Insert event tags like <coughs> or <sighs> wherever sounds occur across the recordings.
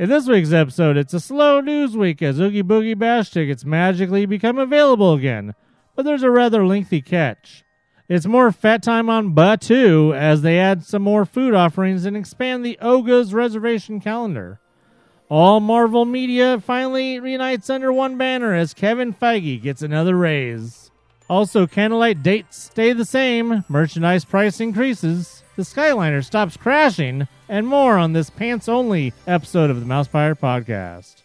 In this week's episode, it's a slow news week as Oogie Boogie Bash tickets magically become available again, but there's a rather lengthy catch. It's more fat time on Batuu as they add some more food offerings and expand the Oga's reservation calendar. All Marvel media finally reunites under one banner as Kevin Feige gets another raise. Also, candlelight dates stay the same, merchandise price increases, the Skyliner stops crashing, and more on this pants only episode of the Mousepire podcast.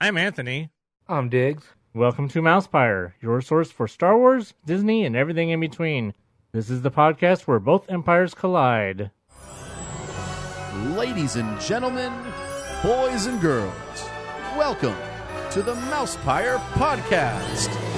I'm Anthony. I'm Diggs. Welcome to Mousepire, your source for Star Wars, Disney, and everything in between. This is the podcast where both empires collide. Ladies and gentlemen, boys and girls, welcome to the Mousepire Podcast.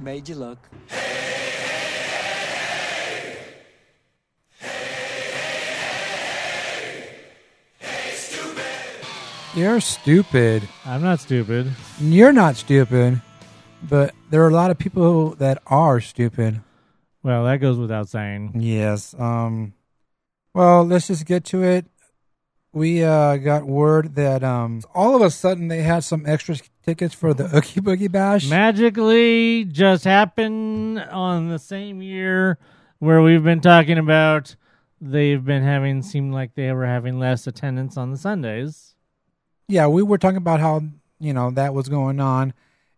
Made you look. Hey. Stupid. You're stupid. I'm not stupid. You're not stupid, but there are a lot of people that are stupid. Well, that goes without saying. Yes. Um. Well, let's just get to it. We uh, got word that um, all of a sudden they had some extra tickets for the Oogie Boogie Bash. Magically just happened on the same year where we've been talking about they've been having seemed like they were having less attendance on the Sundays. yeah, we were talking about how you know that was going on,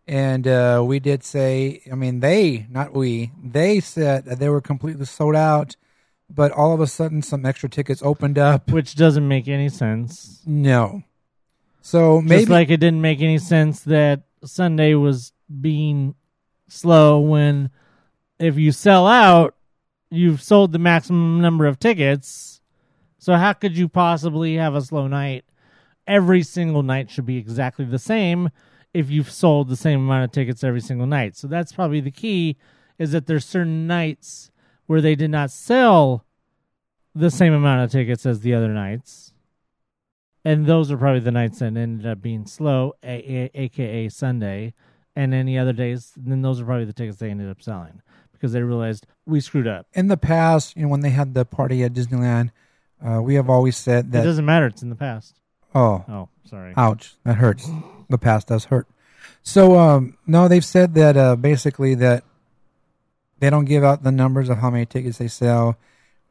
and uh, we did say, I mean, they, not we, they said that they were completely sold out, but all of a sudden some extra tickets opened up. Which doesn't make any sense. No, so maybe Just like it didn't make any sense that Sunday was being slow when if you sell out, you've sold the maximum number of tickets. So how could you possibly have a slow night? Every single night should be exactly the same if you've sold the same amount of tickets every single night. So that's probably the key is that there's certain nights where they did not sell the same amount of tickets as the other nights and those are probably the nights that ended up being slow, a- a- aka Sunday, and any other days. Then those are probably the tickets they ended up selling because they realized we screwed up. in the past, you know, when they had the party at Disneyland, uh, we have always said that. it doesn't matter; it's in the past. Oh, Oh, sorry. Ouch, that hurts. The past does hurt. So, um, no, they've said that uh, basically that they don't give out the numbers of how many tickets they sell.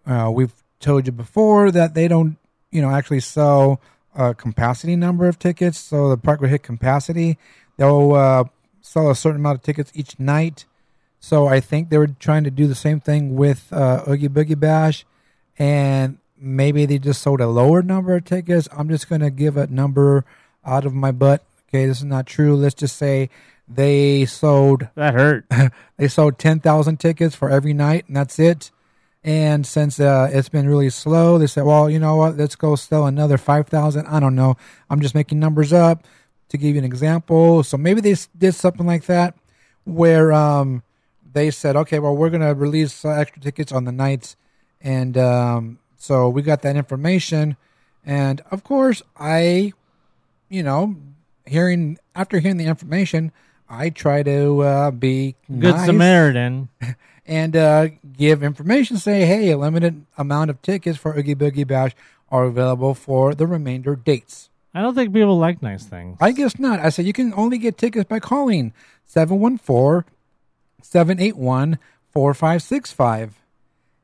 Uh, we've told you before that they don't, you know, actually sell a capacity number of tickets. So the park will hit capacity. They'll uh, sell a certain amount of tickets each night. So I think they were trying to do the same thing with uh, Oogie Boogie Bash, and maybe they just sold a lower number of tickets. I'm just going to give a number out of my butt. Okay, this is not true. Let's just say they sold That hurt. <laughs> they sold 10,000 tickets for every night, and that's it. And since uh, it's been really slow, they said, well, you know what? Let's go sell another 5,000. I don't know. I'm just making numbers up to give you an example. So maybe they did something like that where um, they said, okay, well, we're going to release uh, extra tickets on the nights. And um, so we got that information. And of course, I, you know, hearing after hearing the information, I try to uh, be Good nice Samaritan. <laughs> and uh, give information. Say, hey, a limited amount of tickets for Oogie Boogie Bash are available for the remainder dates. I don't think people like nice things. I guess not. I said you can only get tickets by calling 714 781 4565.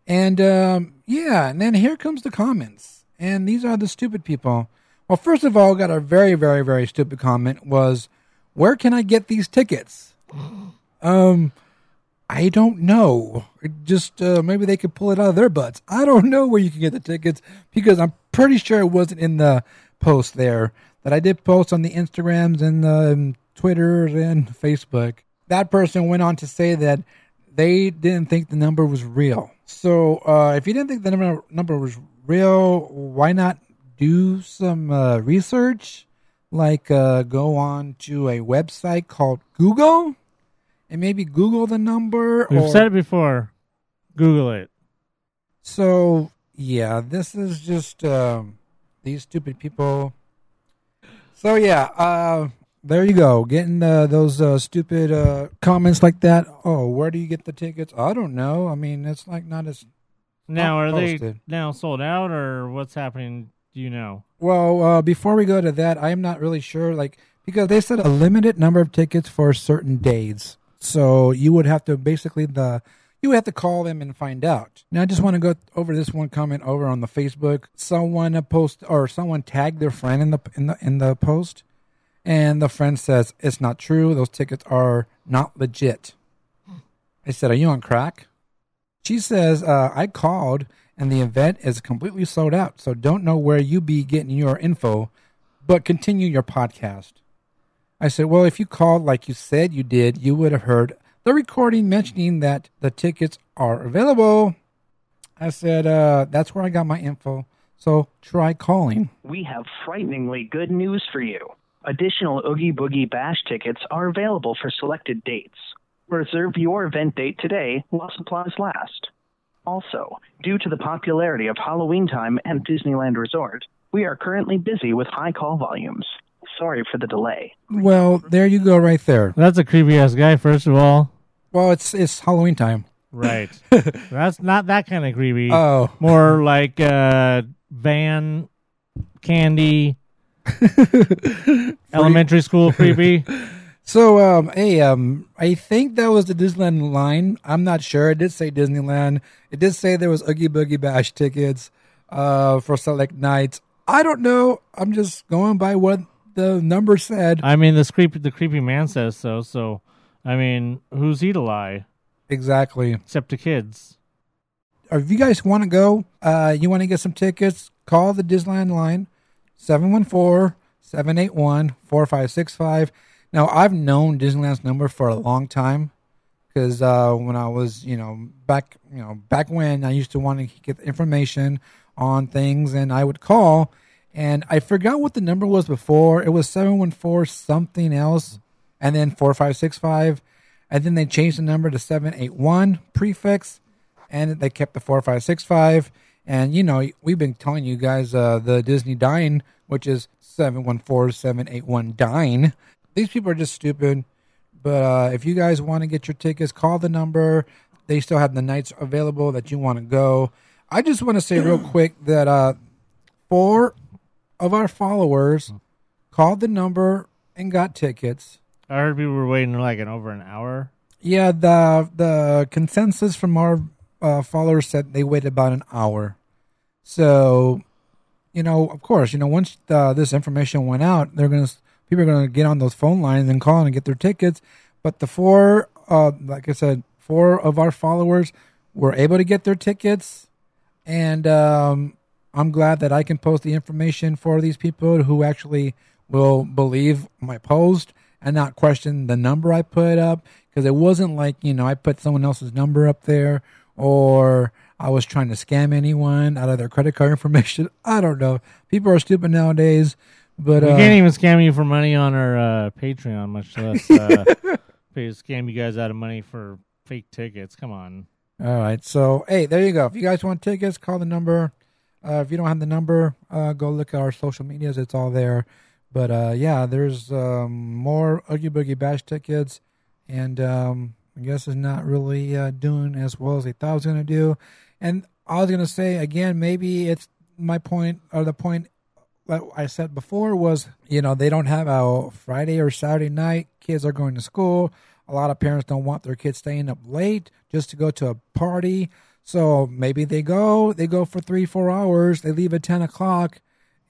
And um, yeah, and then here comes the comments. And these are the stupid people. Well, first of all, got a very, very, very stupid comment was, where can I get these tickets? Um, I don't know. Just uh, maybe they could pull it out of their butts. I don't know where you can get the tickets because I'm pretty sure it wasn't in the post there that I did post on the Instagrams and the um, Twitters and Facebook. That person went on to say that they didn't think the number was real. So uh, if you didn't think the number number was real, why not do some uh, research? Like uh, go on to a website called Google and maybe Google the number. We've or- said it before. Google it. So yeah, this is just um, these stupid people. So yeah, uh, there you go, getting uh, those uh, stupid uh, comments like that. Oh, where do you get the tickets? I don't know. I mean, it's like not as Now, Not are they now sold out, or what's happening? Do you know? Well. Uh, before we go to that, I am not really sure, like because they said a limited number of tickets for certain days. So you would have to basically the you would have to call them and find out. Now I just want to go over this one comment over on the Facebook. Someone post or someone tagged their friend in the in the in the post, and the friend says it's not true. Those tickets are not legit. I said, "Are you on crack?" She says, uh, "I called and the event is completely sold out. So don't know where you be getting your info, but continue your podcast." I said, Well, if you called like you said you did, you would have heard the recording mentioning that the tickets are available. I said, uh, That's where I got my info. So try calling. we have frighteningly good news for you. Additional Oogie Boogie Bash tickets are available for selected dates. Reserve your event date today while supplies last. Also, due to the popularity of Halloween time and Disneyland Resort, we are currently busy with high call volumes. Sorry for the delay. Well, there you go, right there. That's a creepy ass guy. First of all, Well, it's it's Halloween time. right? <laughs> That's not that kind of creepy. Oh. more like uh, van candy, <laughs> elementary school creepy. <laughs> So, um, hey, um, I think that was the Disneyland line. I'm not sure. It did say Disneyland. It did say there was Oogie Boogie Bash tickets, uh, for select nights. I don't know. I'm just going by what the number said. I mean, this creepy the creepy man says so. So, I mean, who's he to lie? Exactly. Except to kids. If you guys want to go, uh, you want to get some tickets, call the Disneyland line, 714-781-4565. Now, I've known Disneyland's number for a long time because uh, when I was, you know, back, you know, back when I used to want to get information on things, and I would call, and I forgot what the number was before. It was seven one four something else, and then four five six five, and then they changed the number to seven eight one prefix, and they kept the four five six five. And you know, we've been telling you guys uh, the Disney Dine, which is seven one four seven eight one Dine. These people are just stupid. But uh, if you guys want to get your tickets, call the number. They still have the nights available that you want to go. I just want to say real <clears throat> quick that uh, four of our followers called the number and got tickets. I heard people were waiting like an over an hour. Yeah, the the consensus from our uh, followers said they waited about an hour. So, you know, of course, you know, once uh, this information went out, they're gonna people are gonna get on those phone lines and call and get their tickets. But the four, uh, like I said, four of our followers were able to get their tickets, and um, I'm glad that I can post the information for these people who actually will believe my post and not question the number I put up because it wasn't like you know I put someone else's number up there or I was trying to scam anyone out of their credit card <laughs> information. I don't know. People are stupid nowadays, but we uh, can't even scam you for money on our uh, Patreon, much less uh, <laughs> scam you guys out of money for fake tickets. Come on. All right. So, hey, there you go. If you guys want tickets, call the number. Uh, if you don't have the number, uh, go look at our social medias. It's all there. But uh, yeah, there's um, more Oogie Boogie Bash tickets, and um, I guess it's not really uh, doing as well as they thought it was going to do. And I was going to say again, maybe it's my point or the point that I said before was, you know, they don't have a Friday or Saturday night. Kids are going to school. A lot of parents don't want their kids staying up late just to go to a party. So maybe they go, they go for three, four hours. They leave at ten o'clock,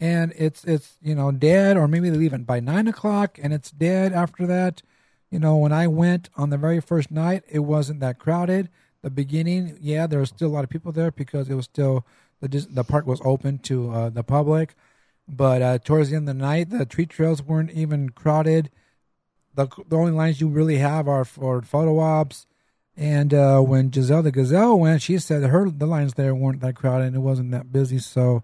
and it's it's you know dead. Or maybe they leave it by nine o'clock, and it's dead after that. You know, when I went on the very first night, it wasn't that crowded. The beginning, yeah, there was still a lot of people there because it was still the the park was open to uh, the public. But uh, towards the end of the night, the tree trails weren't even crowded. The the only lines you really have are for photo ops. And uh, when Giselle the Gazelle went, she said her the lines there weren't that crowded and it wasn't that busy. So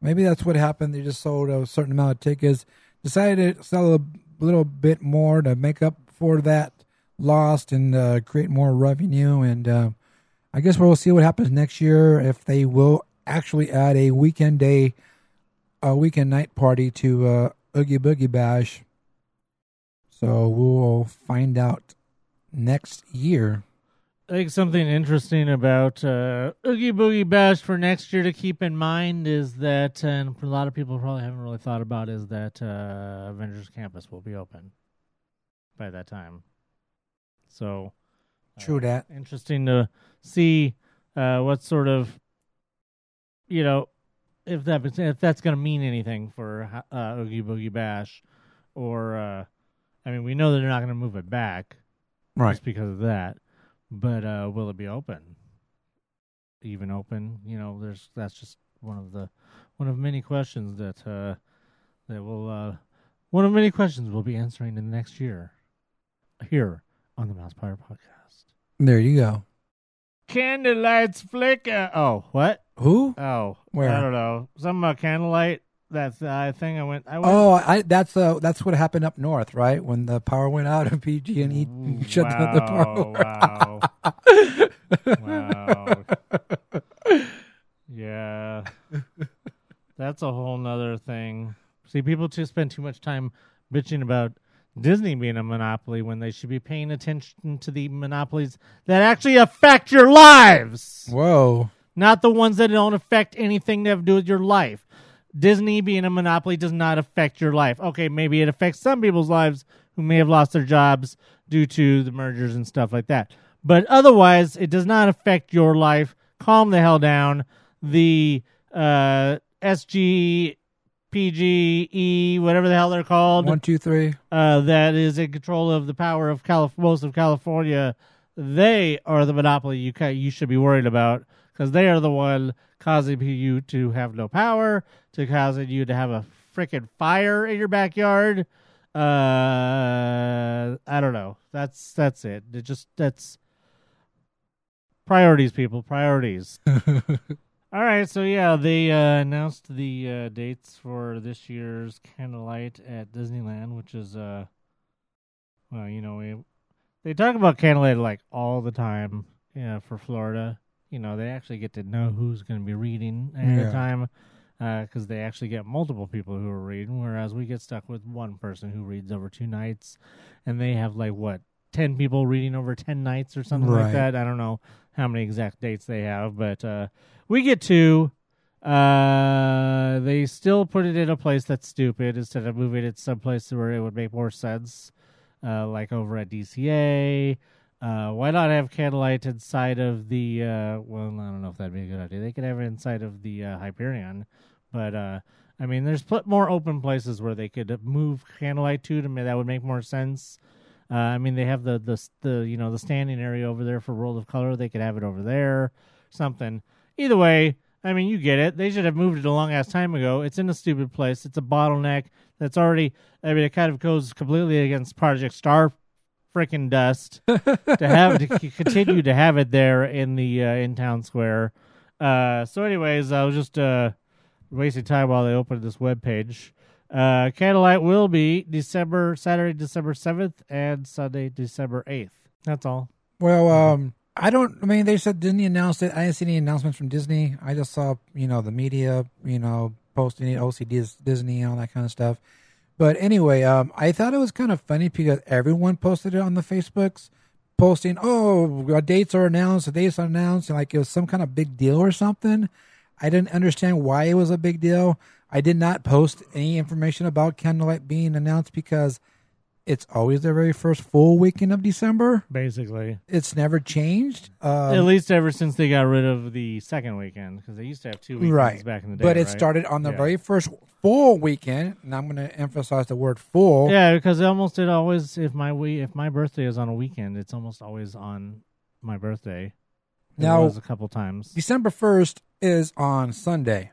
maybe that's what happened. They just sold a certain amount of tickets, decided to sell a little bit more to make up for that lost and uh, create more revenue. And uh, I guess we'll see what happens next year if they will actually add a weekend day, a weekend night party to uh, Oogie Boogie Bash. So we'll find out next year. I think something interesting about uh, Oogie Boogie Bash for next year to keep in mind is that, and a lot of people probably haven't really thought about, is that uh, Avengers Campus will be open by that time. So, uh, True that. interesting to see uh, what sort of, you know, if that if that's going to mean anything for uh, Oogie Boogie Bash, or uh, I mean, we know that they're not going to move it back, Right. Just because of that, but uh, will it be open? Even open? You know, there's that's just one of the one of many questions that uh, that will uh, one of many questions we'll be answering in the next year here on the Mousepire Podcast. There you go. Candlelights flicker. Oh, what? Who? Oh, Where? I don't know. Something about candlelight. That's I think I went. I went. Oh, I that's uh that's what happened up north, right? When the power went out and PG and E shut down the power. Oh wow. wow. <laughs> yeah. That's a whole nother thing. See, people just spend too much time bitching about Disney being a monopoly when they should be paying attention to the monopolies that actually affect your lives Whoa. not the ones that don't affect anything that have to do with your life. Disney being a monopoly does not affect your life. Okay, maybe it affects some people's lives who may have lost their jobs due to the mergers and stuff like that. But otherwise, it does not affect your life. Calm the hell down. The uh, SG, PG, E, whatever the hell they're called, One, two, three. uh, that is in control of the power of Calif- most of California, they are the monopoly you ca- you should be worried about because they are the one causing you to have no power, to causing you to have a freaking fire in your backyard. Uh, I don't know. That's that's it. It just that's priorities, people. Priorities. <laughs> All right, so yeah, they uh, announced the uh, dates for this year's Candlelight at Disneyland, which is uh, well, you know, we, they talk about Candlelight like all the time. Yeah, for Florida, you know, they actually get to know who's going to be reading ahead Yeah. of time because they actually get multiple people who are reading, whereas we get stuck with one person who reads over two nights, and they have like what ten people reading over ten nights or something like that. I don't know how many exact dates they have, but uh, we get two. Uh, they still put it in a place that's stupid instead of moving it someplace where it would make more sense, uh, like over at DCA. Uh, why not have candlelight inside of the? Uh, well, I don't know if that'd be a good idea. They could have it inside of the uh, Hyperion, but uh, I mean, there's pl- more open places where they could move candlelight to to me. That would make more sense. Uh, I mean, they have the, the the you know the standing area over there for World of Color. They could have it over there, something. Either way, I mean, you get it. They should have moved it a long ass time ago. It's in a stupid place. It's a bottleneck that's already. I mean, it kind of goes completely against Project Star, freaking dust <laughs> to have to continue to have it there in the uh, in town square. Uh, so, anyways, I was just uh, wasting time while they opened this web page. Uh, Candlelight will be December Saturday, December seventh, and Sunday, December eighth. That's all. Well, um, I don't. I mean, they said Disney announced it. I didn't see any announcements from Disney. I just saw, you know, the media, you know, posting it, OCD Disney, and all that kind of stuff. But anyway, um, I thought it was kind of funny because everyone posted it on the Facebooks, posting, "Oh, uh, dates are announced, the dates are announced," and like it was some kind of big deal or something. I didn't understand why it was a big deal. I did not post any information about Candlelight being announced because it's always the very first full weekend of December. Basically, It's never changed. Um, at least ever since they got rid of the second weekend because they used to have two weekends right back in the day. but it right? started on the Yeah. very first full weekend, and I'm going to emphasize the word full. Yeah, because almost it always if my we if my birthday is on a weekend, it's almost always on my birthday. Now it Now- was a couple times. December first is on Sunday,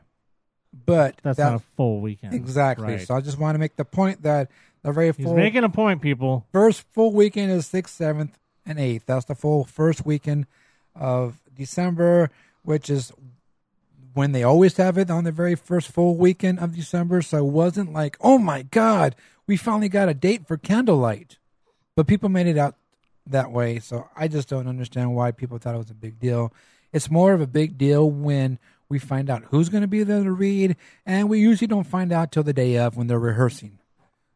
but That's that- not a full weekend. exactly. Right. So I just want to make the point that the very He's full making a point, people. first full weekend is sixth, seventh, and eighth. That's the full first weekend of December, which is when they always have it on the very first full weekend of December. So it wasn't like, oh my God, we finally got a date for candlelight. But people made it out that way. So I just don't understand why people thought it was a big deal. It's more of a big deal when we find out who's going to be there to read, and we usually don't find out till the day of when they're rehearsing.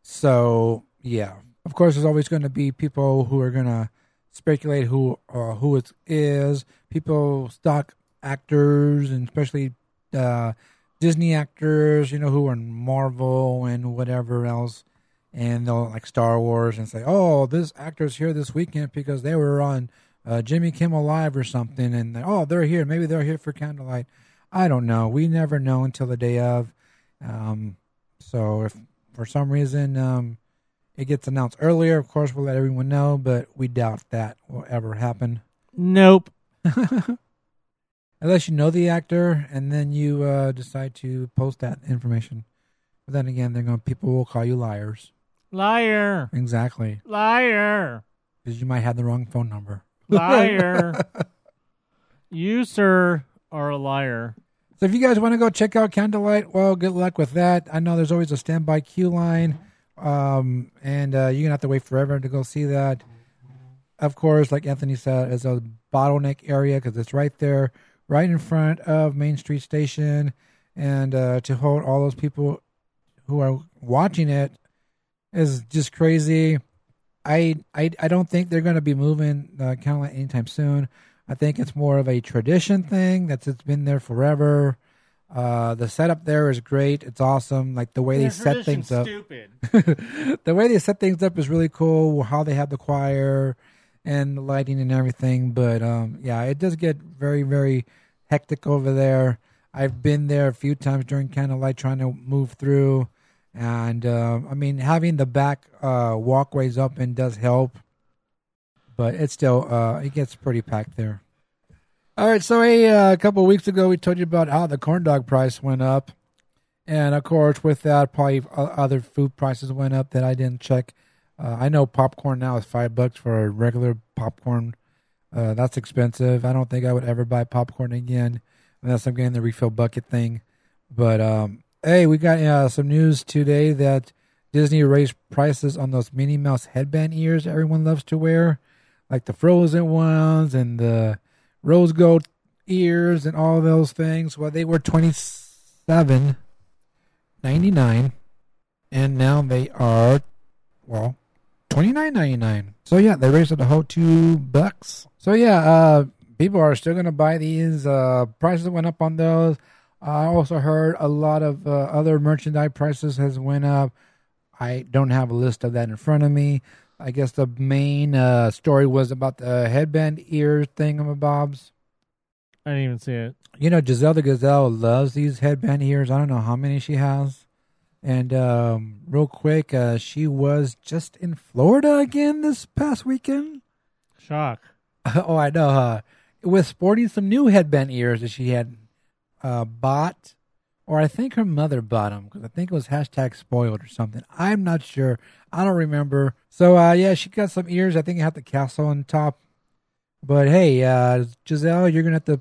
So yeah, of course, there's always going to be people who are going to speculate who uh, who it is. People stock actors and especially uh, Disney actors, you know, who are in Marvel and whatever else, and they'll like Star Wars and say, "Oh, this actor's here this weekend because they were on uh, Jimmy Kimmel Live or something," and oh, they're here. Maybe they're here for Candlelight. I don't know. We never know until the day of. Um, so if for some reason um, it gets announced earlier, of course we'll let everyone know, but we doubt that will ever happen Nope. <laughs> <laughs> unless you know the actor and then you uh, decide to post that information. But then again, they're going people will call you liars. Liar. Exactly, Liar. because you might have the wrong phone number. Liar. <laughs> you, sir, are a liar. So if you guys want to go check out Candlelight, well, good luck with that. I know there's always a standby queue line, um, and uh, you're gonna have to wait forever to go see that. Of course, like Anthony said, it's a bottleneck area because it's right there, right in front of Main Street Station, and uh, to hold all those people who are watching it is just crazy. I I, I don't think they're to be moving uh, Candlelight anytime soon. I think it's more of a tradition thing that's it's been there forever. Uh, the setup there is great. It's awesome. Like the way they set things up. Stupid. <laughs> the way they set things up is really cool. How they have the choir and the lighting and everything. But um, yeah, it does get very very hectic over there. I've been there a few times during candlelight trying to move through, and uh, I mean having the back uh, walkways open does help. But it's still uh, it gets pretty packed there. All right, so a uh, couple of weeks ago we told you about how the corn dog price went up. And of course, with that, probably other food prices went up that I didn't check. Uh, I know popcorn now is five bucks for a regular popcorn. Uh, that's expensive. I don't think I would ever buy popcorn again unless I'm getting the refill bucket thing. But um, hey, we got uh, some news today that Disney raised prices on those Minnie Mouse headband ears everyone loves to wear, like the frozen ones and the rose gold ears and all those things. Well, they were twenty seven ninety nine, and now they are well twenty nine ninety nine. So yeah, they raised it a whole two bucks. So yeah, uh, people are still gonna buy these. Uh, prices went up on those. I also heard a lot of uh, other merchandise prices has went up. I don't have a list of that in front of me. I guess the main uh, story was about the headband ear thingamabobs. I didn't even see it. You know, Giselle the Gazelle loves these headband ears. I don't know how many she has. And um, real quick, uh, she was just in Florida again this past weekend. Shock. <laughs> oh, I know. Uh, with sporting some new headband ears that she had uh, bought, or I think her mother bought them because I think it was hashtag spoiled or something. I'm not sure. I don't remember. So uh, yeah, she got some ears. I think it had the castle on top. But hey, uh, Giselle, you're gonna have to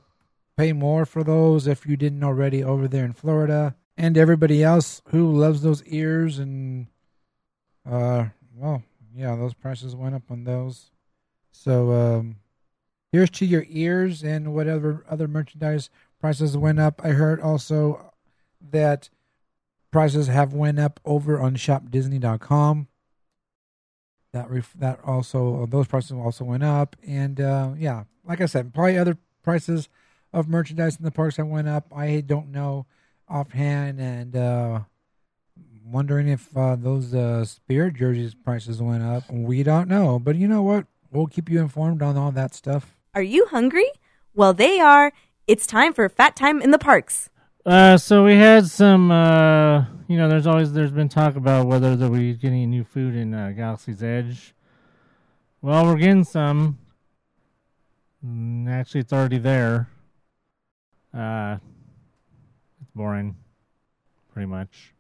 pay more for those if you didn't already over there in Florida. And everybody else who loves those ears and uh well, yeah, those prices went up on those. So um here's to your ears and whatever other merchandise prices went up. I heard also that prices have went up over on shopdisney.com. That ref- that also those prices also went up and uh yeah, like I said, probably other prices of merchandise in the parks that went up. I don't know offhand and uh wondering if uh, those uh, Spirit jerseys prices went up. We don't know, but you know what? We'll keep you informed on all that stuff. Are you hungry? Well, they are. It's time for Fat Time in the Parks. Uh, so we had some. Uh, you know, there's always there's been talk about whether that we getting new food in uh, Galaxy's Edge. Well, we're getting some. Mm, Actually, it's already there. Uh, it's boring, pretty much.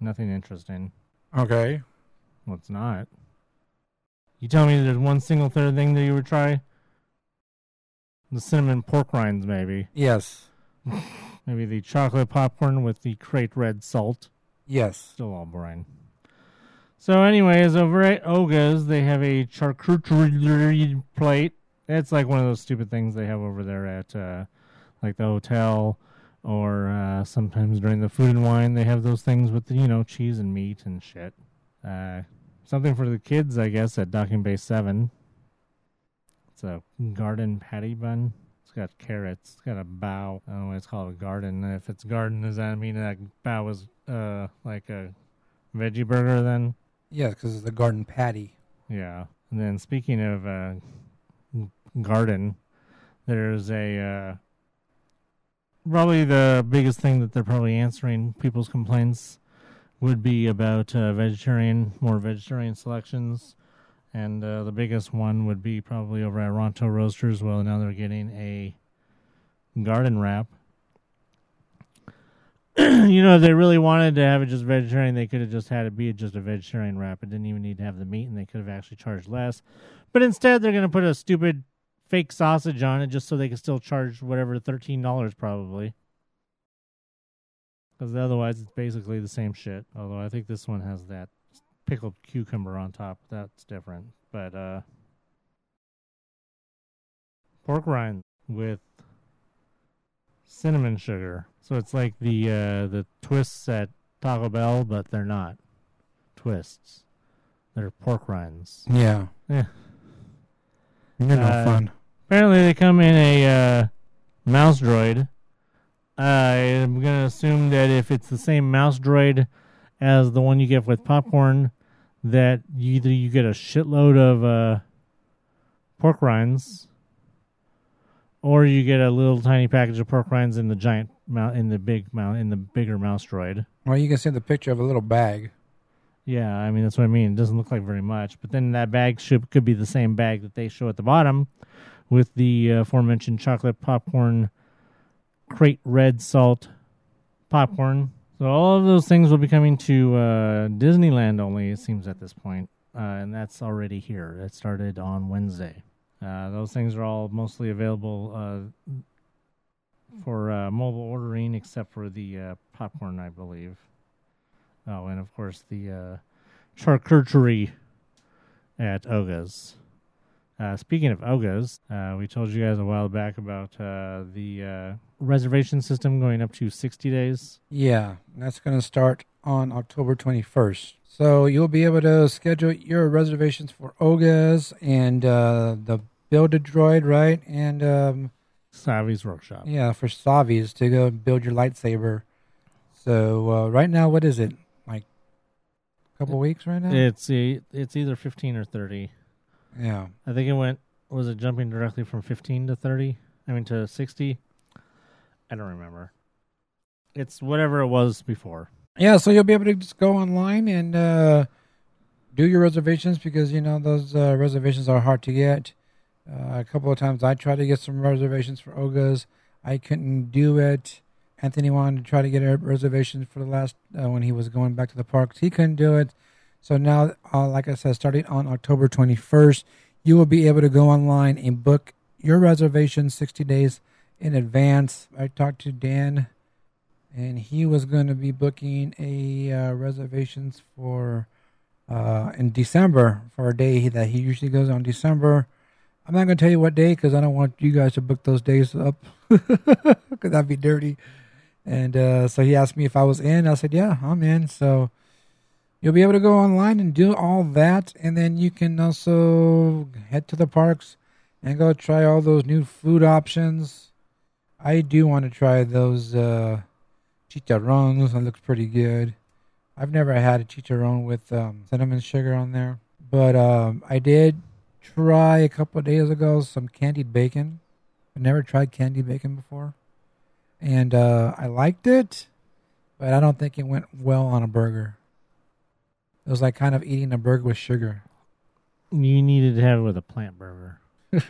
Nothing interesting. Okay. Well, it's not. You tell me there's one single third thing that you would try? The cinnamon pork rinds, maybe. Yes. <laughs> Maybe the chocolate popcorn with the Crait red salt. Yes. Still all boring. So, anyways, over at Oga's, they have a charcuterie plate. It's like one of those stupid things they have over there at, uh, like the hotel, or uh, sometimes during the food and wine, they have those things with the, you know cheese and meat and shit. Uh, something for the kids, I guess, at Docking Bay Seven. It's a garden patty bun. Got carrots. It's got a bow. I don't know why it's called a garden. If it's garden, does that mean that bow was uh like a veggie burger then? Yeah, because it's the garden patty. Yeah. And then speaking of uh, garden, there's a uh, probably the biggest thing that they're probably answering people's complaints would be about uh, vegetarian, more vegetarian selections. And uh, the biggest one would be probably over at Ronto Roasters. Well, now they're getting a garden wrap. <clears throat> you know, if they really wanted to have it just vegetarian, they could have just had it be just a vegetarian wrap. It didn't even need to have the meat, and they could have actually charged less. But instead, they're going to put a stupid fake sausage on it just so they can still charge whatever thirteen dollars probably. Because otherwise, it's basically the same shit. Although I think this one has that pickled cucumber on top. That's different. But uh, pork rind with cinnamon sugar. So it's like the uh, the twists at Taco Bell, but they're not twists. They're pork rinds. Yeah. Yeah. You're no Uh, fun. Apparently, they come in a uh, mouse droid. I'm gonna assume that if it's the same mouse droid as the one you get with popcorn, that you either you get a shitload of uh, pork rinds, or you get a little tiny package of pork rinds in the giant in the big in the bigger mouse droid. Well, you can see the picture of a little bag. Yeah, I mean that's what I mean. It doesn't look like very much, but then that bag should could be the same bag that they show at the bottom, with the uh, aforementioned chocolate popcorn, Crait red salt popcorn. So all of those things will be coming to uh, Disneyland only. It seems at this point, uh, and that's already here. It started on Wednesday. Uh, those things are all mostly available uh, for uh, mobile ordering, except for the uh, popcorn, I believe. Oh, and of course the charcuterie at Oga's. Uh, speaking of Oga's, uh, we told you guys a while back about uh, the uh, reservation system going up to 60 days. Yeah, that's going to start on October 21st. So you'll be able to schedule your reservations for Oga's and uh, the Build a Droid, right? And um, Savi's Workshop. yeah, for Savi's to go build your lightsaber. So uh, right now, what is it? Like a couple weeks right now? It's it's either 15 or 30. Yeah. I think it went, was it jumping directly from 15 to 30? I mean, to 60? I don't remember. It's whatever it was before. Yeah, so you'll be able to just go online and uh, do your reservations because you know those uh, reservations are hard to get. Uh, a couple of times I tried to get some reservations for Oga's, I couldn't do it. Anthony wanted to try to get a reservation for the last uh, when he was going back to the parks. He couldn't do it. So now, uh, like I said, starting on October 21st, you will be able to go online and book your reservation 60 days in advance. I talked to Dan and he was going to be booking a uh, reservations for uh, in December for a day that he usually goes on December. I'm not going to tell you what day because I don't want you guys to book those days up <laughs> because that'd be dirty. And uh, so he asked me if I was in. I said, "Yeah, I'm in." So you'll be able to go online and do all that, and then you can also head to the parks and go try all those new food options. I do want to try those. Uh, chicharrones. That looks pretty good. I've never had a chicharron with um, cinnamon sugar on there, but um, I did try a couple days ago some candied bacon. I've never tried candied bacon before, and uh, I liked it, but I don't think it went well on a burger. It was like kind of eating a burger with sugar. You needed to have it with a plant burger. <laughs>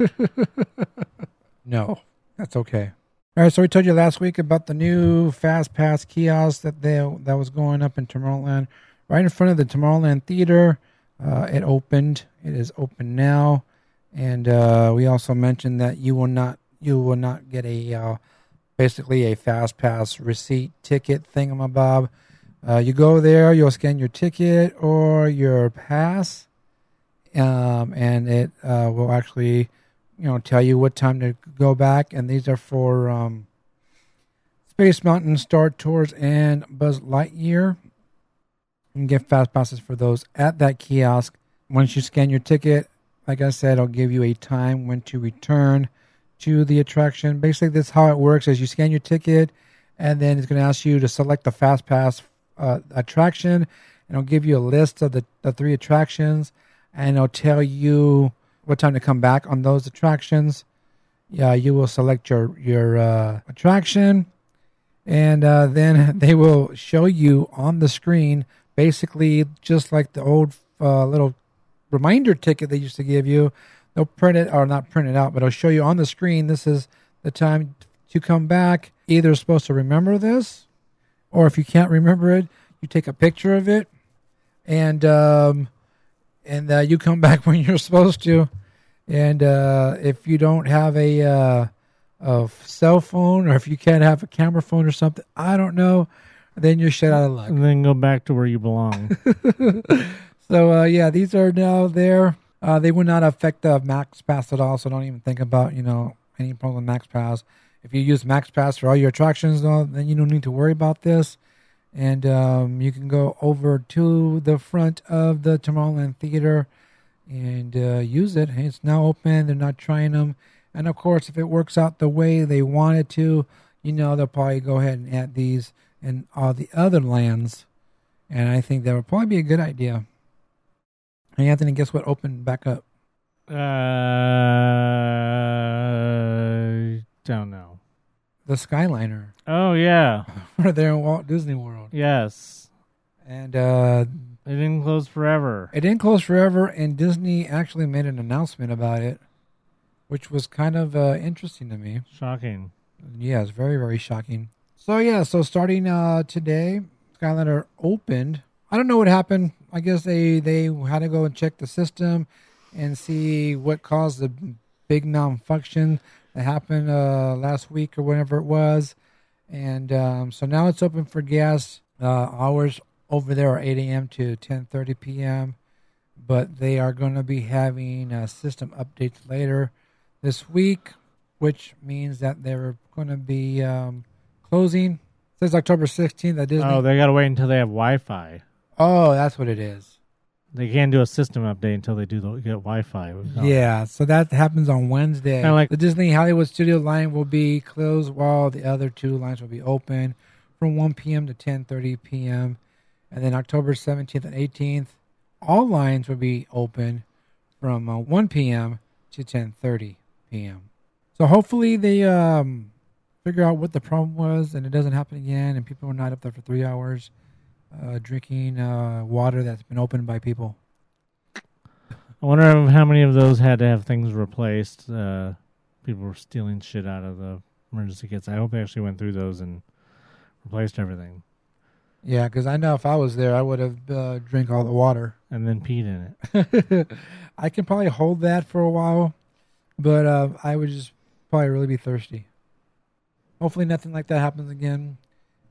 No, that's okay. All right, so we told you last week about the new Fast Pass kiosk that they that was going up in Tomorrowland, right in front of the Tomorrowland Theater. Uh, it opened. It is open now, and uh, we also mentioned that you will not you will not get a uh, basically a Fast Pass receipt ticket thingamabob. Uh, you go there, you'll scan your ticket or your pass, um, and it uh, will actually you know tell you what time to go back and these are for um, space mountain star tours and buzz lightyear. You can get fast passes for those at that kiosk. Once you scan your ticket like i said i'll give you a time when to return to the attraction. Basically this is how it works is you scan your ticket and then it's going to ask you to select the fast pass uh, attraction and it'll give you a list of the, the three attractions and it'll tell you what time to come back on those attractions. Yeah, you will select your your uh, attraction, and uh, then <laughs> they will show you on the screen, basically just like the old uh, little reminder ticket they used to give you. They'll print it or not print it out, but it'll show you on the screen. This is the time to come back. Either supposed to remember this, or if you can't remember it, you take a picture of it, and um, and uh, you come <laughs> back when you're supposed to. And uh, if you don't have a uh, a cell phone, or if you can't have a camera phone or something, I don't know, then you're shut out of luck. And then go back to where you belong. <laughs> So uh, yeah, these are now there. Uh, they would not affect the Max Pass at all. So don't even think about you know any problem with Max Pass. If you use Max Pass for all your attractions, then you don't need to worry about this. And um, you can go over to the front of the Tomorrowland Theater and uh, use it. It's now open. They're not trying them. And of course, if it works out the way they want it to, you know, they'll probably go ahead and add these in all the other lands. And I think that would probably be a good idea. Hey, Anthony, guess what opened back up? uh, don't know. The Skyliner. Oh yeah, <laughs> We're there in Walt Disney World. yes. And uh, It didn't close forever. it didn't close forever, and Disney actually made an announcement about it, which was kind of uh, interesting to me. Shocking. Yeah, it's very, very shocking. So yeah, so starting uh today, Skyliner opened. I don't know what happened. I guess they they had to go and check the system and see what caused the big malfunction that happened uh last week or whenever it was. And um, so now it's open for guests. Uh, hours over there are 8 a.m. to 10:30 p.m. But they are going to be having uh, system updates later this week, which means that they're going to be um, closing. It says October 16th at Disney. Oh, they gotta wait until they have Wi-Fi. Oh, that's what it is. They can't do a system update until they do the, get Wi-Fi. Yeah, so that happens on Wednesday. Kinda like- the Disney Hollywood Studio line will be closed while the other two lines will be open from 1 p.m. to 10:30 p.m. And then October 17th and 18th, all lines will be open from uh, 1 p.m. to 10:30 p.m. So hopefully they um, figure out what the problem was and it doesn't happen again, and people are not up there for three hours uh, drinking uh, water that's been opened by people. I wonder how many of those had to have things replaced. Uh, people were stealing shit out of the emergency kits. I hope they actually went through those and replaced everything Yeah, because I know if I was there, I would have uh, drank all the water. and then peed in it. <laughs> I can probably hold that for a while, but uh, I would just probably really be thirsty. Hopefully, nothing like that happens again.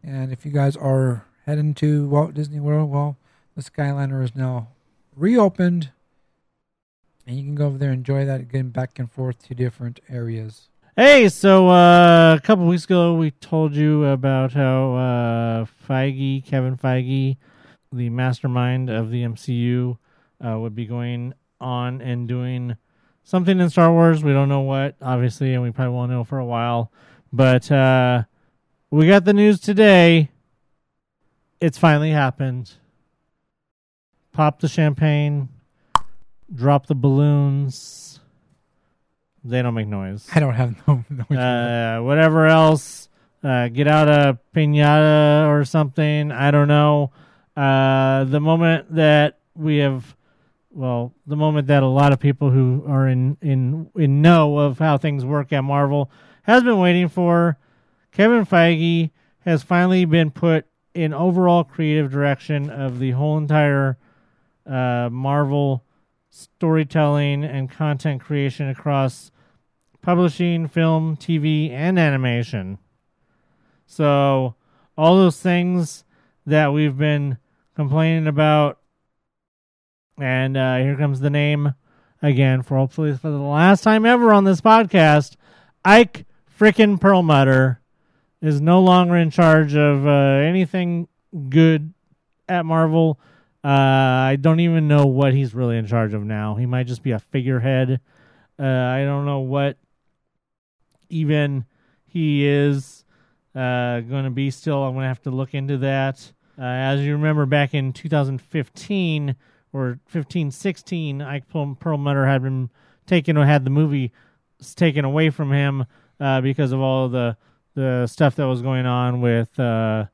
And if you guys are heading to Walt Disney World, well, the Skyliner is now reopened, and you can go over there and enjoy that, getting back and forth to different areas. Hey, so uh, a couple weeks ago we told you about how uh, Feige, Kevin Feige, the mastermind of the MCU, uh, would be going on and doing something in Star Wars. We don't know what, obviously, and we probably won't know for a while. But uh, we got the news today. It's finally happened. pop the champagne, drop the balloons. They don't make noise. I don't have no. <laughs> no Uh, whatever else, uh, get out a pinata or something. I don't know. Uh, the moment that we have, well, the moment that a lot of people who are in in in know of how things work at Marvel has been waiting for. Kevin Feige has finally been put in overall creative direction of the whole entire uh, Marvel storytelling and content creation across publishing, film, TV, and animation. So, all those things that we've been complaining about, and uh, here comes the name again for hopefully for the last time ever on this podcast. Ike frickin' Perlmutter is no longer in charge of uh, anything good at Marvel. Uh, I don't even know what he's really in charge of now. He might just be a figurehead. Uh, I don't know what even he is uh, going to be still. I'm going to have to look into that. Uh, as you remember, back in 2015 or 15, 16, Ike Perl- Perlmutter had been taken or had the movie taken away from him uh, because of all the the stuff that was going on with uh,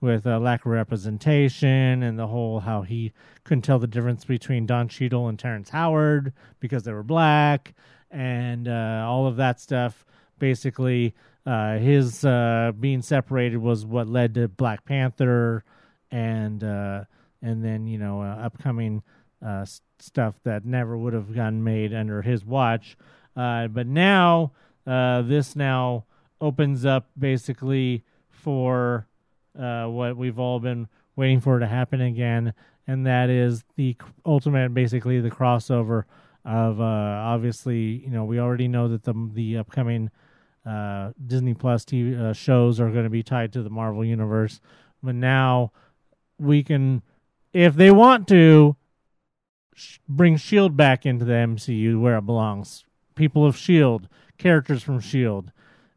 with uh, lack of representation and the whole how he couldn't tell the difference between Don Cheadle and Terrence Howard because they were black and uh, all of that stuff. Basically, uh, his uh, being separated was what led to Black Panther and and then you know upcoming stuff that never would have gotten made under his watch. But now this now opens up basically for uh, what we've all been waiting for to happen again, and that is the ultimate, basically the crossover of uh, obviously you know we already know that the the upcoming uh, Disney Plus TV uh, shows are going to be tied to the Marvel universe, but now we can, if they want to, sh- bring Shield back into the MCU where it belongs. People of Shield, characters from Shield,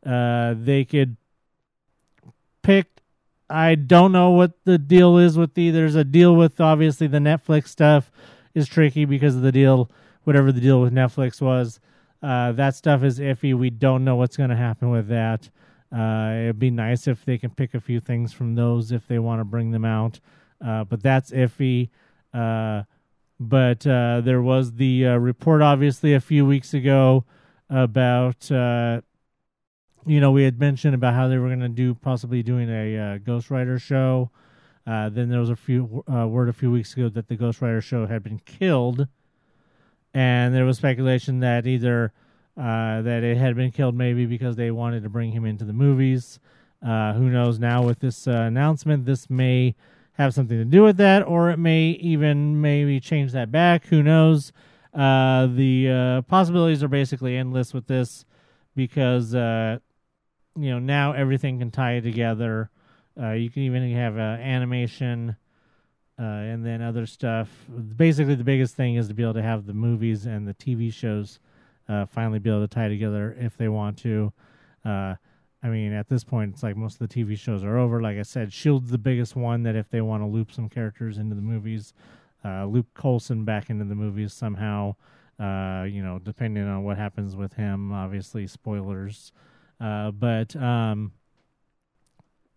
uh, they could pick. I don't know what the deal is with the. There's a deal with obviously the Netflix stuff is tricky because of the deal, whatever the deal with Netflix was. Uh, that stuff is iffy. We don't know what's going to happen with that. Uh, it'd be nice if they can pick a few things from those if they want to bring them out, uh, but that's iffy. Uh, but uh, there was the uh, report, obviously, a few weeks ago about, uh, you know, we had mentioned about how they were going to do possibly doing a uh, Ghost Rider show. Uh, then there was a few uh, word a few weeks ago that the Ghost Rider show had been killed, and there was speculation that either uh, that it had been killed maybe because they wanted to bring him into the movies. Uh, who knows now with this uh, announcement? This may have something to do with that, or it may even maybe change that back. Who knows? Uh, the possibilities are basically endless with this because you know now everything can tie together. Uh, you can even have uh, animation uh, and then other stuff. Basically, the biggest thing is to be able to have the movies and the TV shows uh, finally be able to tie together if they want to. Uh, I mean, at this point, it's like most of the TV shows are over. Like I said, Shield's the biggest one that if they want to loop some characters into the movies, uh, loop Coulson back into the movies somehow. You know, depending on what happens with him, obviously spoilers. Uh, but um,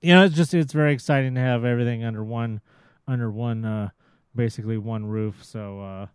you know, it's just it's very exciting to have everything under one under one uh, basically one roof. So uh,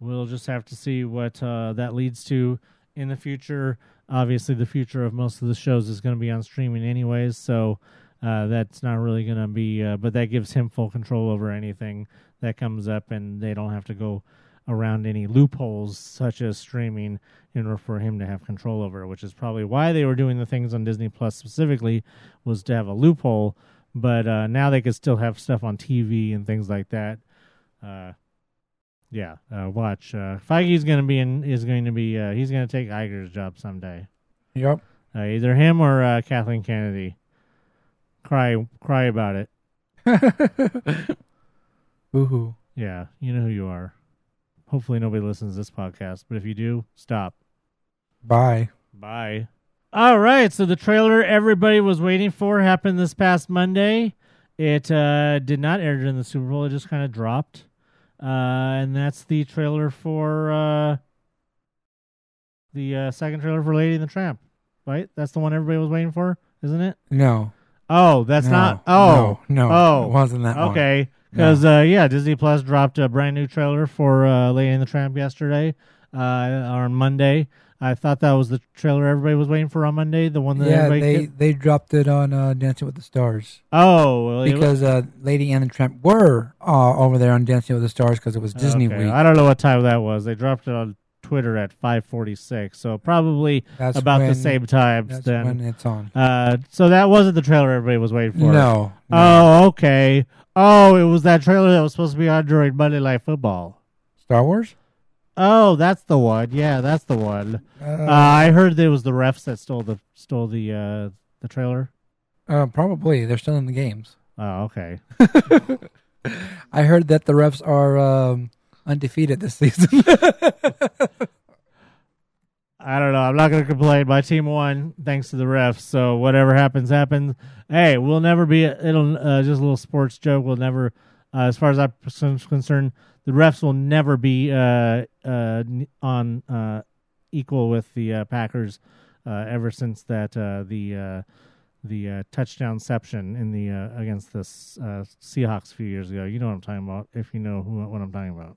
we'll just have to see what uh, that leads to in the future. Obviously, the future of most of the shows is going to be on streaming, anyways. So uh, that's not really going to be, uh, but that gives him full control over anything that comes up, and they don't have to go around any loopholes such as streaming in order for him to have control over which is probably why they were doing the things on Disney Plus specifically was to have a loophole. But uh, now they could still have stuff on TV and things like that. Uh, yeah, uh, watch. Uh, Feige's going to be in. Is going to be. Uh, he's going to take Iger's job someday. Yep. Uh, either him or uh, Kathleen Kennedy. Cry, cry about it. <laughs> Woohoo. Yeah, you know who you are. Hopefully nobody listens to this podcast, but if you do, stop. Bye. Bye. All right, so the trailer everybody was waiting for happened this past Monday. It uh, did not air during the Super Bowl; it just kind of dropped. uh, and that's the trailer for uh, the uh, second trailer for Lady and the Tramp. Right, that's the one everybody was waiting for, isn't it? No. Oh, that's No, not. Oh, no, no, oh, it wasn't that one. Because uh, yeah, Disney Plus dropped a brand new trailer for uh, Lady and the Tramp yesterday, uh, on Monday. I thought that was the trailer everybody was waiting for on Monday. The one that Yeah, everybody they get- they dropped it on uh, Dancing with the Stars. Oh, well, because uh, Lady and the Tramp were uh, over there on Dancing with the Stars because it was Disney Okay, Week. I don't know what time that was. They dropped it on Twitter at 5:46, so probably That's about the same time. that's then. when it's on. Uh, so that wasn't the trailer everybody was waiting for. No, no. Oh, okay. Oh, it was that trailer that was supposed to be on during Monday Night Football. Star Wars. Oh, that's the one. Yeah, that's the one. Uh, I heard that it was the refs that stole the stole the uh, the trailer. Uh, probably they're still in the games. Oh, okay. <laughs> I heard that the refs are um, undefeated this season. <laughs> I don't know. I'm not going to complain. My team won thanks to the refs. So whatever happens, happens. Hey, we'll never be. It'll uh, just a little sports joke. We'll never, uh, as far as I'm concerned, the refs will never be uh, uh, on uh, equal with the uh, Packers. Ever since that the the uh, touchdownception in the against the Seahawks a few years ago. You know what I'm talking about. If you know who, what I'm talking about.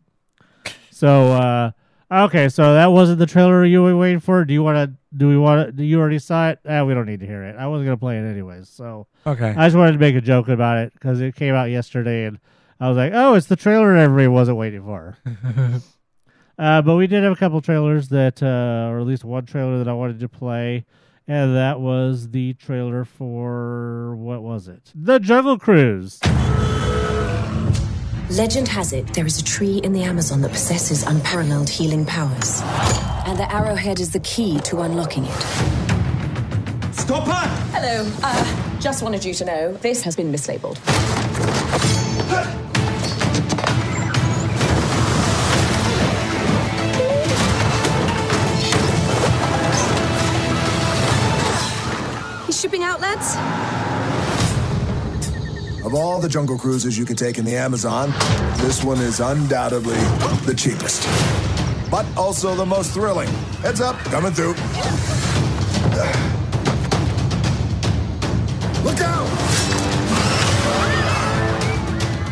So okay, so that wasn't the trailer you were waiting for. Do you want to? Do we want to? Do you already saw it? Ah, we don't need to hear it. I wasn't gonna play it anyways. So Okay. I just wanted to make a joke about it because it came out yesterday, and I was like, oh, it's the trailer everybody wasn't waiting for. <laughs> uh, but we did have a couple trailers that, uh, or at least one trailer that I wanted to play. And that was the trailer for what was it? The Jungle Cruise. Legend has it there is a tree in the Amazon that possesses unparalleled healing powers. And the arrowhead is the key to unlocking it. Stop her! Hello. Uh, just wanted you to know this has been mislabeled. He's shipping out, lads? Of all the jungle cruises you can take in the Amazon, this one is undoubtedly the cheapest. But also the most thrilling. Heads up, coming through. Look out!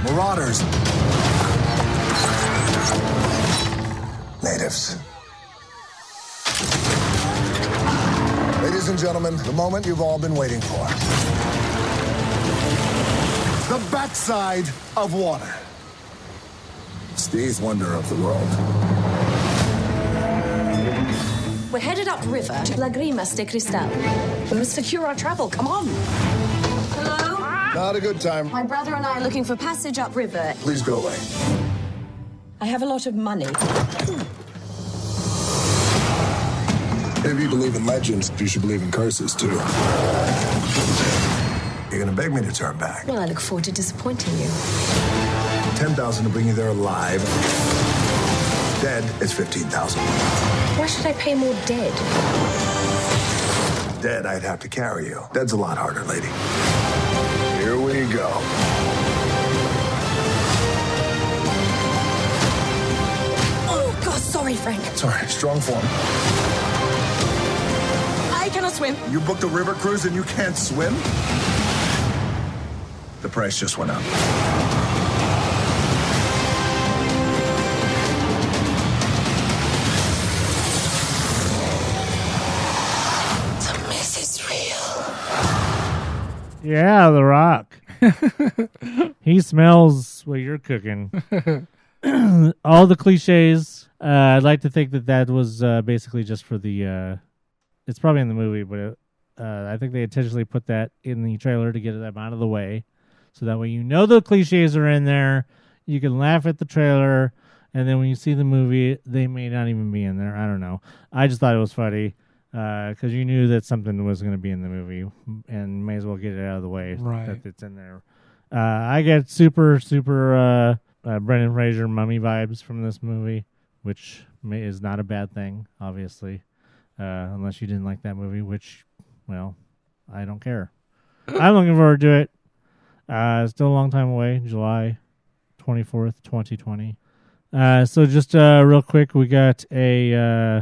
Marauders. Natives. Ladies and gentlemen, the moment you've all been waiting for. The backside of water. It's the eighth wonder of the world. We're headed upriver to Lagrimas de Cristal. We must secure our travel. Come on. Hello? Not a good time. My brother and I are looking for passage upriver. Please go away. I have a lot of money. If you believe in legends, you should believe in curses too. You're gonna beg me to turn back. Well, I look forward to disappointing you. 10,000 to bring you there alive. Dead is 15,000. Why should I pay more dead? Dead, I'd have to carry you. Dead's a lot harder, lady. Here we go. Oh, God, sorry, Frank. Sorry, strong form. I cannot swim. You booked a river cruise and you can't swim? The price just went up. The mess is real. Yeah, The Rock. <laughs> he smells what you're cooking. <laughs> All the cliches. Uh, I'd like to think that that was uh, basically just for the. Uh, it's probably in the movie, but it, uh, I think they intentionally put that in the trailer to get them out of the way, so that way you know the cliches are in there. You can laugh at the trailer, and then when you see the movie, they may not even be in there. I don't know. I just thought it was funny because you knew that something was going to be in the movie, and may as well get it out of the way Right. that it's in there. Uh, I get super, super uh, uh, Brendan Fraser mummy vibes from this movie, which may, is not a bad thing, obviously, uh, unless you didn't like that movie, which, well, I don't care. <coughs> I'm looking forward to it. Uh, still a long time away, July 24th, 2020. Uh, so just uh, real quick, we got a uh,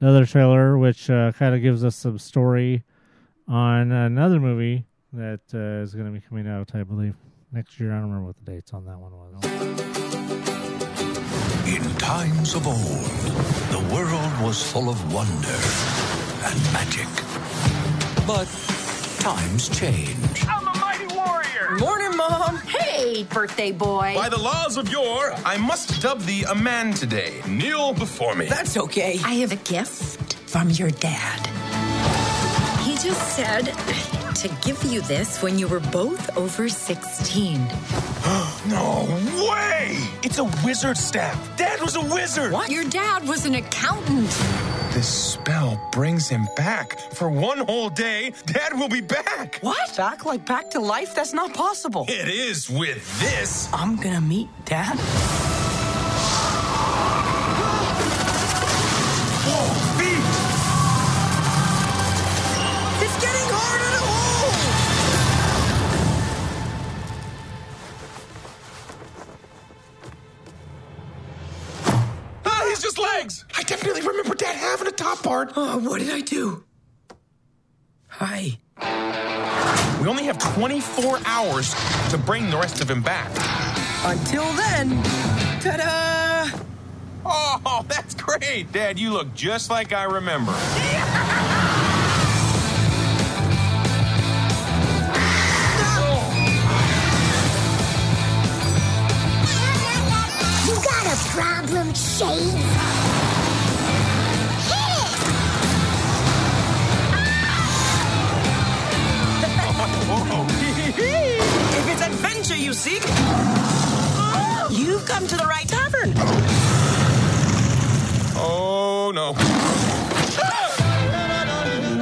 another trailer which uh, kind of gives us some story on another movie that uh, is going to be coming out, I believe, next year. I don't remember what the dates on that one was. In times of old, the world was full of wonder and magic. But times change. I'm a mighty warrior. Morning, Mom. Hey, birthday boy. By the laws of yore, I must dub thee a man today. Kneel before me. That's okay. I have a gift from your dad. He just said to give you this when you were both over 16. <gasps> no way! It's a wizard staff. Dad was a wizard. What? Your dad was an accountant. This spell brings him back. For one whole day, Dad will be back. What? Back like back to life? That's not possible. It is with this. I'm gonna meet Dad. A. Oh, what did I do? Hi. We only have 24 hours to bring the rest of him back. Until then, ta-da! Oh, <laughs> that's great. Dad, you look just like I remember. You got a problem, Shade? If it's adventure you seek, you've come to the right tavern. Oh, no.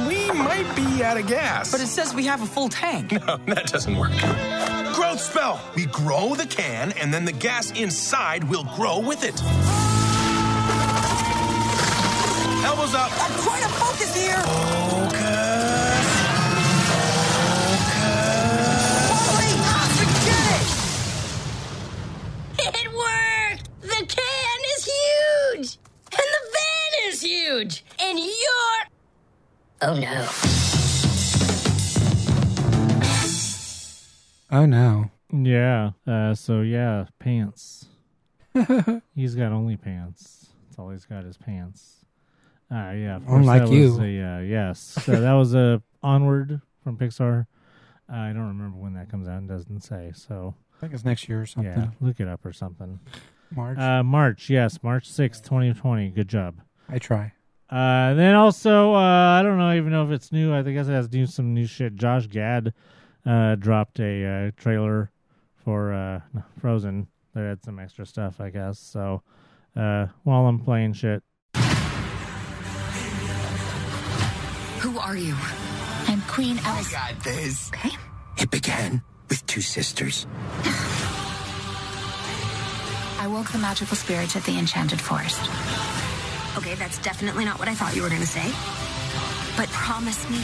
We might be out of gas. But it says we have a full tank. No, that doesn't work. Growth spell. We grow the can, and then the gas inside will grow with it. Elbows up. I'm trying to focus here. Focus. Can is huge! And the van is huge! And you're. Oh no. Oh no. Yeah. Uh, so yeah, pants. <laughs> he's got only pants. That's all he's got is pants. Ah, yeah. Of course, Unlike that you. Was a, uh, yes. So that was a onward from Pixar. Uh, I don't remember when that comes out. It doesn't say. So I think it's next year or something. yeah, look it up or something. March. Uh, March. Yes, March sixth, twenty twenty. Good job. I try. Uh, then also, uh, I don't know even know if it's new. I think it has new some new shit. Josh Gad uh, dropped a uh, trailer for uh, Frozen that had some extra stuff, I guess. So uh, while I'm playing shit, Who are you? I'm Queen Elsa. got this. Okay. It began with two sisters. <sighs> <laughs> I woke the magical spirits at the Enchanted Forest. Okay, that's definitely not what I thought you were going to say. But promise me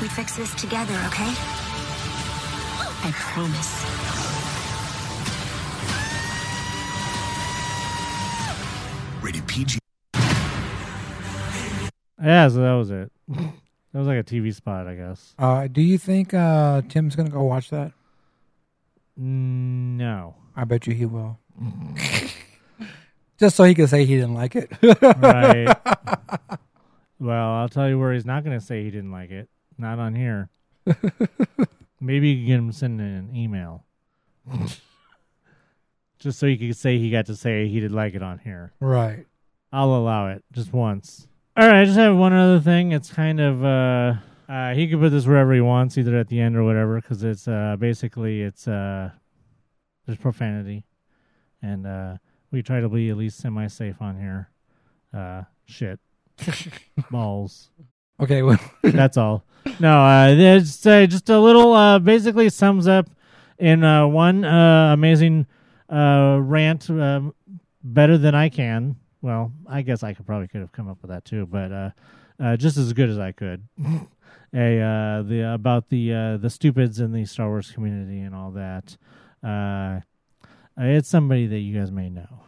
we'd fix this together, okay? I promise. Rated PG. yeah. So that was it. <laughs> that was like a TV spot, I guess. Uh, do you think uh, Tim's gonna go watch that? No. I bet you he will. <laughs> Just so he can say he didn't like it. right. <laughs> Well, I'll tell you where he's not going to say he didn't like it. Not on here. <laughs> Maybe you can get him sending an email. Just so he could say he got to say he did like it on here. Right. I'll allow it just once. All right, I just have one other thing. It's kind of uh, uh he could put this wherever he wants, either at the end or whatever, because it's uh basically it's uh there's profanity, and uh we try to be at least semi safe on here. Uh, shit, <laughs> balls. Okay, well, <laughs> that's all. No, uh, it's uh, just a little. Uh, basically sums up in uh, one uh, amazing uh, rant um, better than I can. Well, I guess I could probably could have come up with that too, but uh, uh, just as good as I could. a uh, the about the uh, the stupids in the Star Wars community and all that. Uh, Uh, it's somebody that you guys may know.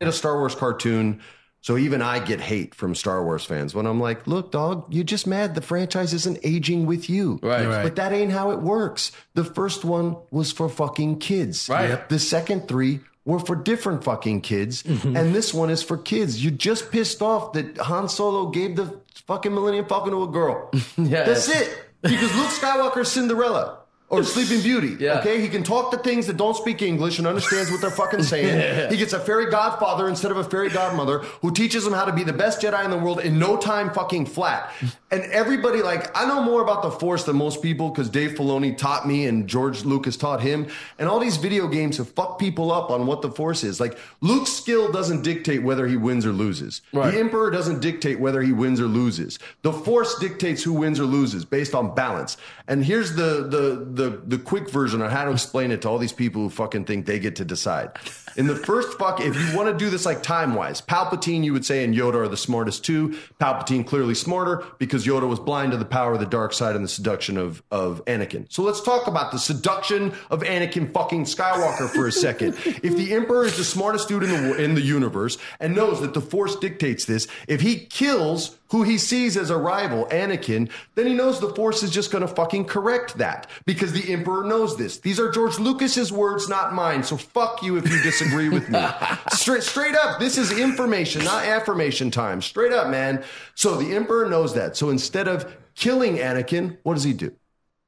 In a Star Wars cartoon. So even I get hate from Star Wars fans when I'm like, look, dog, you're just mad the franchise isn't aging with you. Right. Right. But that ain't how it works. The first one was for fucking kids. Right. Yep. The second three were for different fucking kids. Mm-hmm. And this one is for kids. You just pissed off that Han Solo gave the fucking Millennium Falcon to a girl. <laughs> Yeah. That's it. Because Luke Skywalker's Cinderella. Or Sleeping Beauty. Yeah. Okay? He can talk to things that don't speak English and understands what they're fucking <laughs> saying. Yeah. He gets a fairy godfather instead of a fairy godmother who teaches him how to be the best Jedi in the world in no time fucking flat. And everybody, like, I know more about the Force than most people because Dave Filoni taught me and George Lucas taught him. And all these video games have fucked people up on what the Force is. Like, Luke's skill doesn't dictate whether he wins or loses. Right. The Emperor doesn't dictate whether he wins or loses. The Force dictates who wins or loses based on balance. And here's the the the the quick version on how to explain it to all these people who fucking think they get to decide. In the first fuck, if you want to do this like time wise, Palpatine, you would say, and Yoda are the smartest two. Palpatine clearly smarter because Yoda was blind to the power of the dark side and the seduction of of Anakin. So let's talk about the seduction of Anakin fucking Skywalker for a second. if the Emperor is the smartest dude in the in the universe and knows that the Force dictates this, if he kills who he sees as a rival, Anakin, then he knows the Force is just going to fucking correct that because the Emperor knows this. These are George Lucas's words, not mine. So fuck you if you disagree with me. <laughs> straight, straight up, this is information, not affirmation time. Straight up, man. So the Emperor knows that. So instead of killing Anakin, what does he do?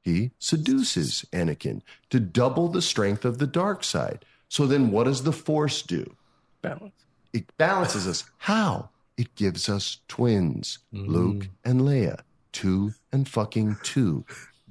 He seduces Anakin to double the strength of the dark side. So then what does the Force do? Balance. It balances us. How? It gives us twins, Luke mm. and Leia, two and fucking two.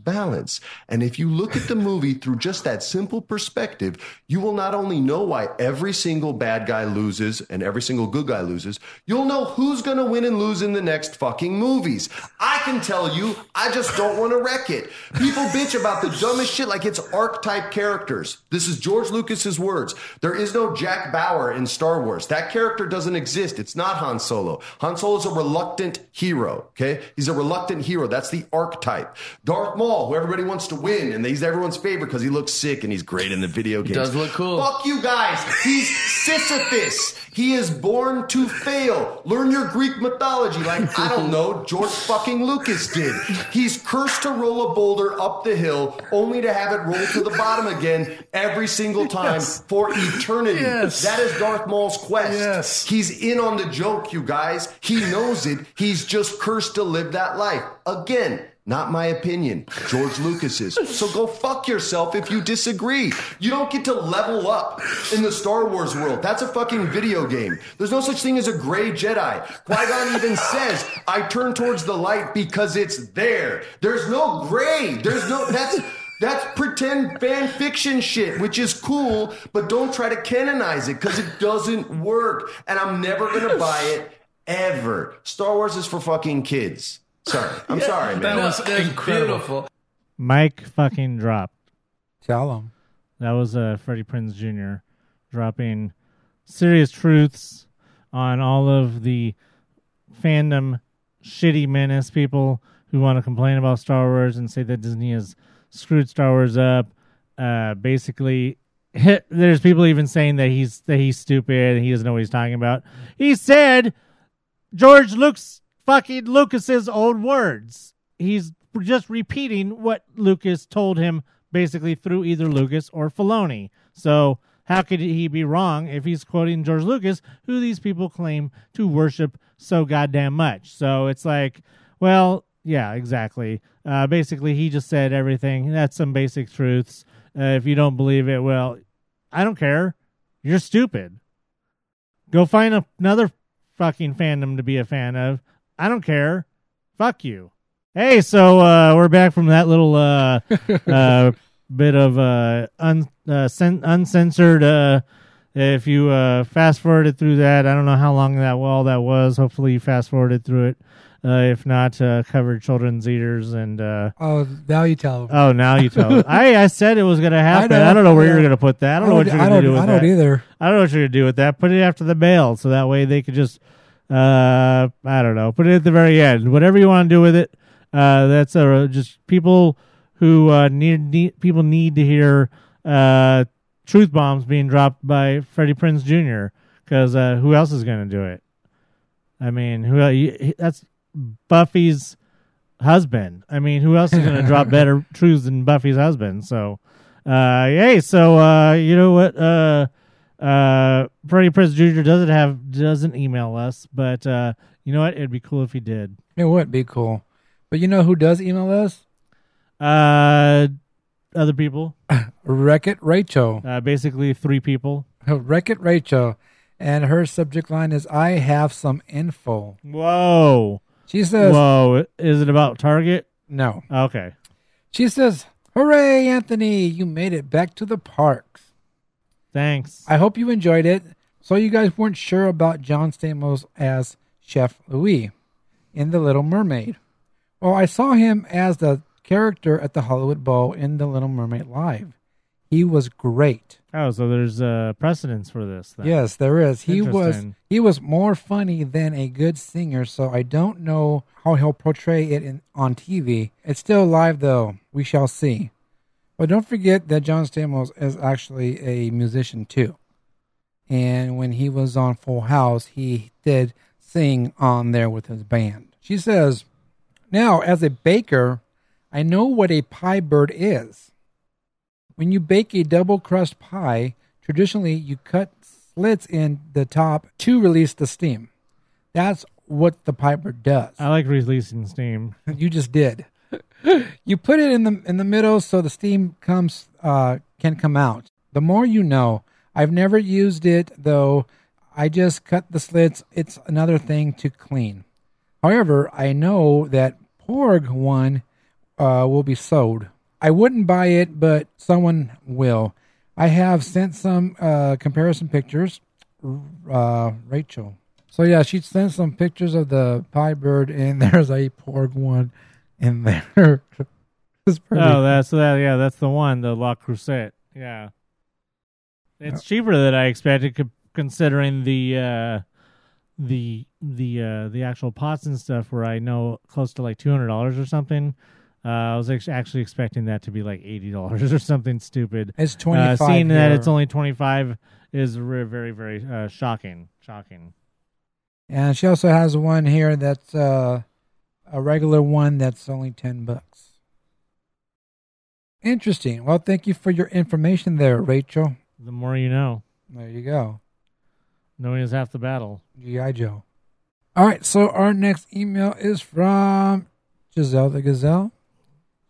Balance. And if you look at the movie through just that simple perspective, you will not only know why every single bad guy loses and every single good guy loses, you'll know who's going to win and lose in the next fucking movies. I can tell you, I just don't want to wreck it. People bitch about the dumbest shit like it's archetype characters. This is George Lucas's words. There is no Jack Bauer in Star Wars. That character doesn't exist. It's not Han Solo. Han Solo is a reluctant hero, okay? He's a reluctant hero. That's the archetype. Darth Maul, who everybody wants to win, and he's everyone's favorite because he looks sick and he's great in the video games. does look cool. Fuck you guys. He's Sisyphus. He is born to fail. Learn your Greek mythology like, I don't <laughs> know, George fucking Lucas did. He's cursed to roll a boulder up the hill only to have it roll to the bottom again every single time Yes. for eternity. Yes. That is Darth Maul's quest. Yes. He's in on the joke, you guys. He knows it. He's just cursed to live that life. Again, not my opinion. George Lucas's. So go fuck yourself if you disagree. You don't get to level up in the Star Wars world. That's a fucking video game. There's no such thing as a gray Jedi. Qui-Gon even <laughs> says, I turn towards the light because it's there. There's no gray. There's no, that's, that's pretend fan fiction shit, which is cool, but don't try to canonize it because it doesn't work. And I'm never going to buy it ever. Star Wars is for fucking kids. Sorry. I'm sorry, man. That was beautiful. Mike fucking dropped. Tell him. That was uh, Freddie Prinze Jr. dropping serious truths on all of the fandom shitty menace people who want to complain about Star Wars and say that Disney has screwed Star Wars up. Uh, basically, there's people even saying that he's that he's stupid and he doesn't know what he's talking about. He said George Lucas fucking Lucas's own words. He's just repeating what Lucas told him basically through either Lucas or Filoni. So how could he be wrong if he's quoting George Lucas, who these people claim to worship so goddamn much? So it's like, well, yeah, exactly. Uh, basically, he just said everything. That's some basic truths. Uh, if you don't believe it, well, I don't care. You're stupid. Go find a- another fucking fandom to be a fan of. I don't care. Fuck you. Hey, so uh, we're back from that little uh, <laughs> uh, bit of uh, un, uh, cen- uncensored. Uh, if you uh, fast forwarded through that, I don't know how long that well that was. Hopefully, you fast forwarded through it. Uh, if not, uh, covered children's eaters and. Uh, Oh, now you tell him. Oh, now you tell. <laughs> I I said it was going to happen. know, I, don't know where I you're going to put that. I don't I know what you're I going to don't- do with I that. don't either. I don't know what you're going to do with that. Put it after the mail so that way they could just, uh, I don't know, put it at the very end. Whatever you want to do with it. Uh, that's uh, just people who uh, need, need people need to hear uh, truth bombs being dropped by Freddie Prinze Jr. Because uh, who else is going to do it? I mean, who? el- you- he- That's Buffy's husband. I mean, who else is going <laughs> to drop better truths than Buffy's husband? So, uh, yay! So, uh, you know what? Uh, uh, Freddie Prinze Jr. doesn't have doesn't email us, but uh, you know what? It'd be cool if he did. It would be cool. But you know who does email us? Uh, other people. <laughs> Wreck It Rachel. Uh, basically three people. <laughs> Wreck It Rachel. And her subject line is I have some info. Whoa. She says Whoa. Is it about Target? No. Okay. She says, Hooray, Anthony, you made it back to the parks. Thanks. I hope you enjoyed it. So you guys weren't sure about John Stamos as Chef Louis in The Little Mermaid. Well, I saw him as the character at the Hollywood Bowl in The Little Mermaid Live. He was great. Oh, so there's uh, precedence for this. Then. Yes, there is. He was he was more funny than a good singer, so I don't know how he'll portray it in on TV. It's still live though. We shall see. But don't forget that John Stamos is actually a musician too. And when he was on Full House, he did sing on there with his band. She says, "Now, as a baker, I know what a pie bird is. When you bake a double crust pie, traditionally you cut slits in the top to release the steam. That's what the pie bird does. I like releasing steam. you just did. You put it in the in the middle so the steam comes uh, can come out. The more you know. I've never used it though. I just cut the slits. It's another thing to clean. However, I know that Porg one uh, will be sold. I wouldn't buy it, but someone will. I have sent some uh, comparison pictures. Uh, Rachel. So yeah, she sent some pictures of the pie bird, and <laughs> there's a Porg one in there. <laughs> it's pretty. Oh, that's that. Yeah, that's the one, the Le Creuset. Yeah, it's cheaper than I expected, co- considering the uh, the the uh, the actual pots and stuff. Where I know close to like two hundred dollars or something. Uh, I was ex- actually expecting that to be like eighty dollars <laughs> or something stupid. It's Uh, 25 seeing that it's only twenty five is re- very very uh, shocking. Shocking. And she also has one here that's uh, a regular one that's only 10 bucks. Interesting. Well, thank you for your information there, Rachel. The more you know. There you go. Knowing is half the battle. G.I. Joe. All right, so our next email is from Giselle the Gazelle.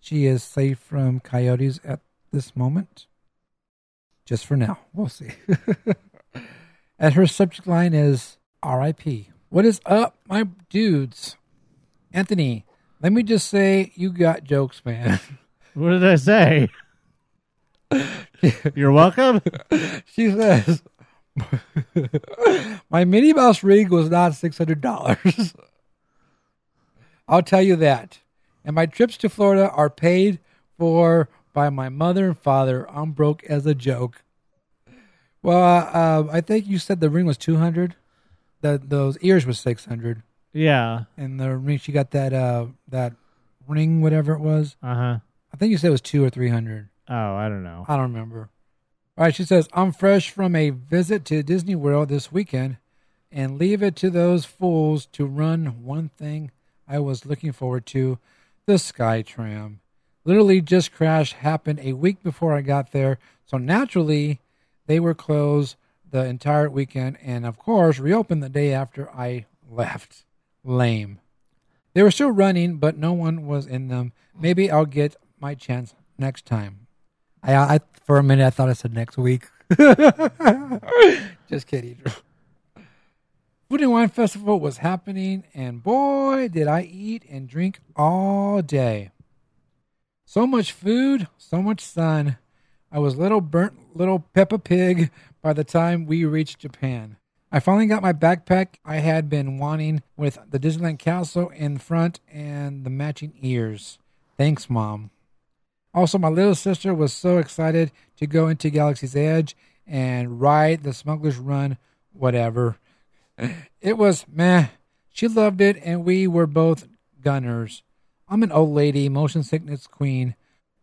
She is safe from coyotes at this moment. Just for now. We'll see. <laughs> and her subject line is RIP. What is up, my dudes? Anthony, let me just say you got jokes, man. <laughs> What did I say? <laughs> You're welcome. <laughs> she says, My Minnie Mouse rig was not $600. I'll tell you that. And my trips to Florida are paid for by my mother and father. I'm broke as a joke. Well, uh, uh, I think you said the ring was 200 That Those ears was 600 Yeah. And the ring, she got that, uh, that ring, whatever it was. Uh huh. I think you said it was two or 300 Oh, I don't know. I don't remember. All right, she says, I'm fresh from a visit to Disney World this weekend and leave it to those fools to run one thing I was looking forward to the Skytram. Literally just crashed happened a week before I got there, so naturally they were closed the entire weekend and, of course, reopened the day after I <laughs> left. Lame. They were still running, but no one was in them. Maybe I'll get my chance next time. I, I for a minute I thought I said next week. <laughs> Just kidding. <laughs> Food and Wine Festival was happening, and boy, did I eat and drink all day. So much food, so much sun. I was little burnt little Peppa Pig by the time we reached Japan. I finally got my backpack I had been wanting with the Disneyland Castle in front and the matching ears. Thanks, Mom. Also, my little sister was so excited to go into Galaxy's Edge and ride the Smuggler's Run, whatever. <laughs> It was meh. She loved it, and we were both gunners. I'm an old lady, motion sickness queen.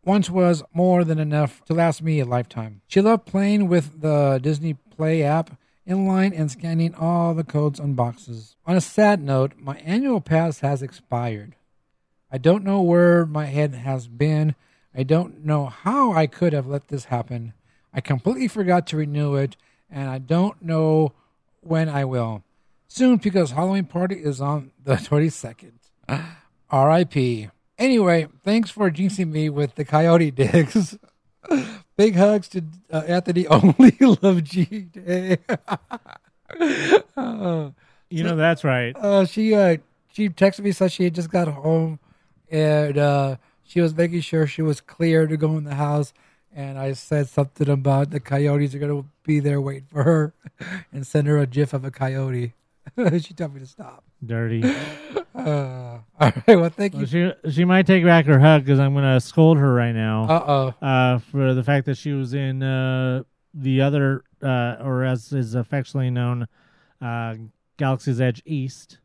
once was more than enough to last me a lifetime. She loved playing with the Disney Play app in line and scanning all the codes on boxes. On a sad note, my annual pass has expired. I don't know where my head has been. I don't know how I could have let this happen. I completely forgot to renew it, and I don't know when I will. Soon, because Halloween party is on the <laughs> 22nd. R.I.P. Anyway, thanks for jinxing me with the coyote digs. <laughs> Big hugs to uh, Anthony <laughs> Only Love G Day. You know that's right. uh, she uh, she texted me said she had just got home and uh, she was making sure she was clear to go in the house. And I said something about the coyotes are gonna be there waiting for her, <laughs> and send her a gif of a coyote. <laughs> she told me to stop. Dirty. <laughs> Uh, all right. Well, thank you. Well, she she might take back her hug because I'm gonna scold her right now. Uh-oh. Uh for the fact that she was in uh the other uh or as is affectionately known, uh Galaxy's Edge East.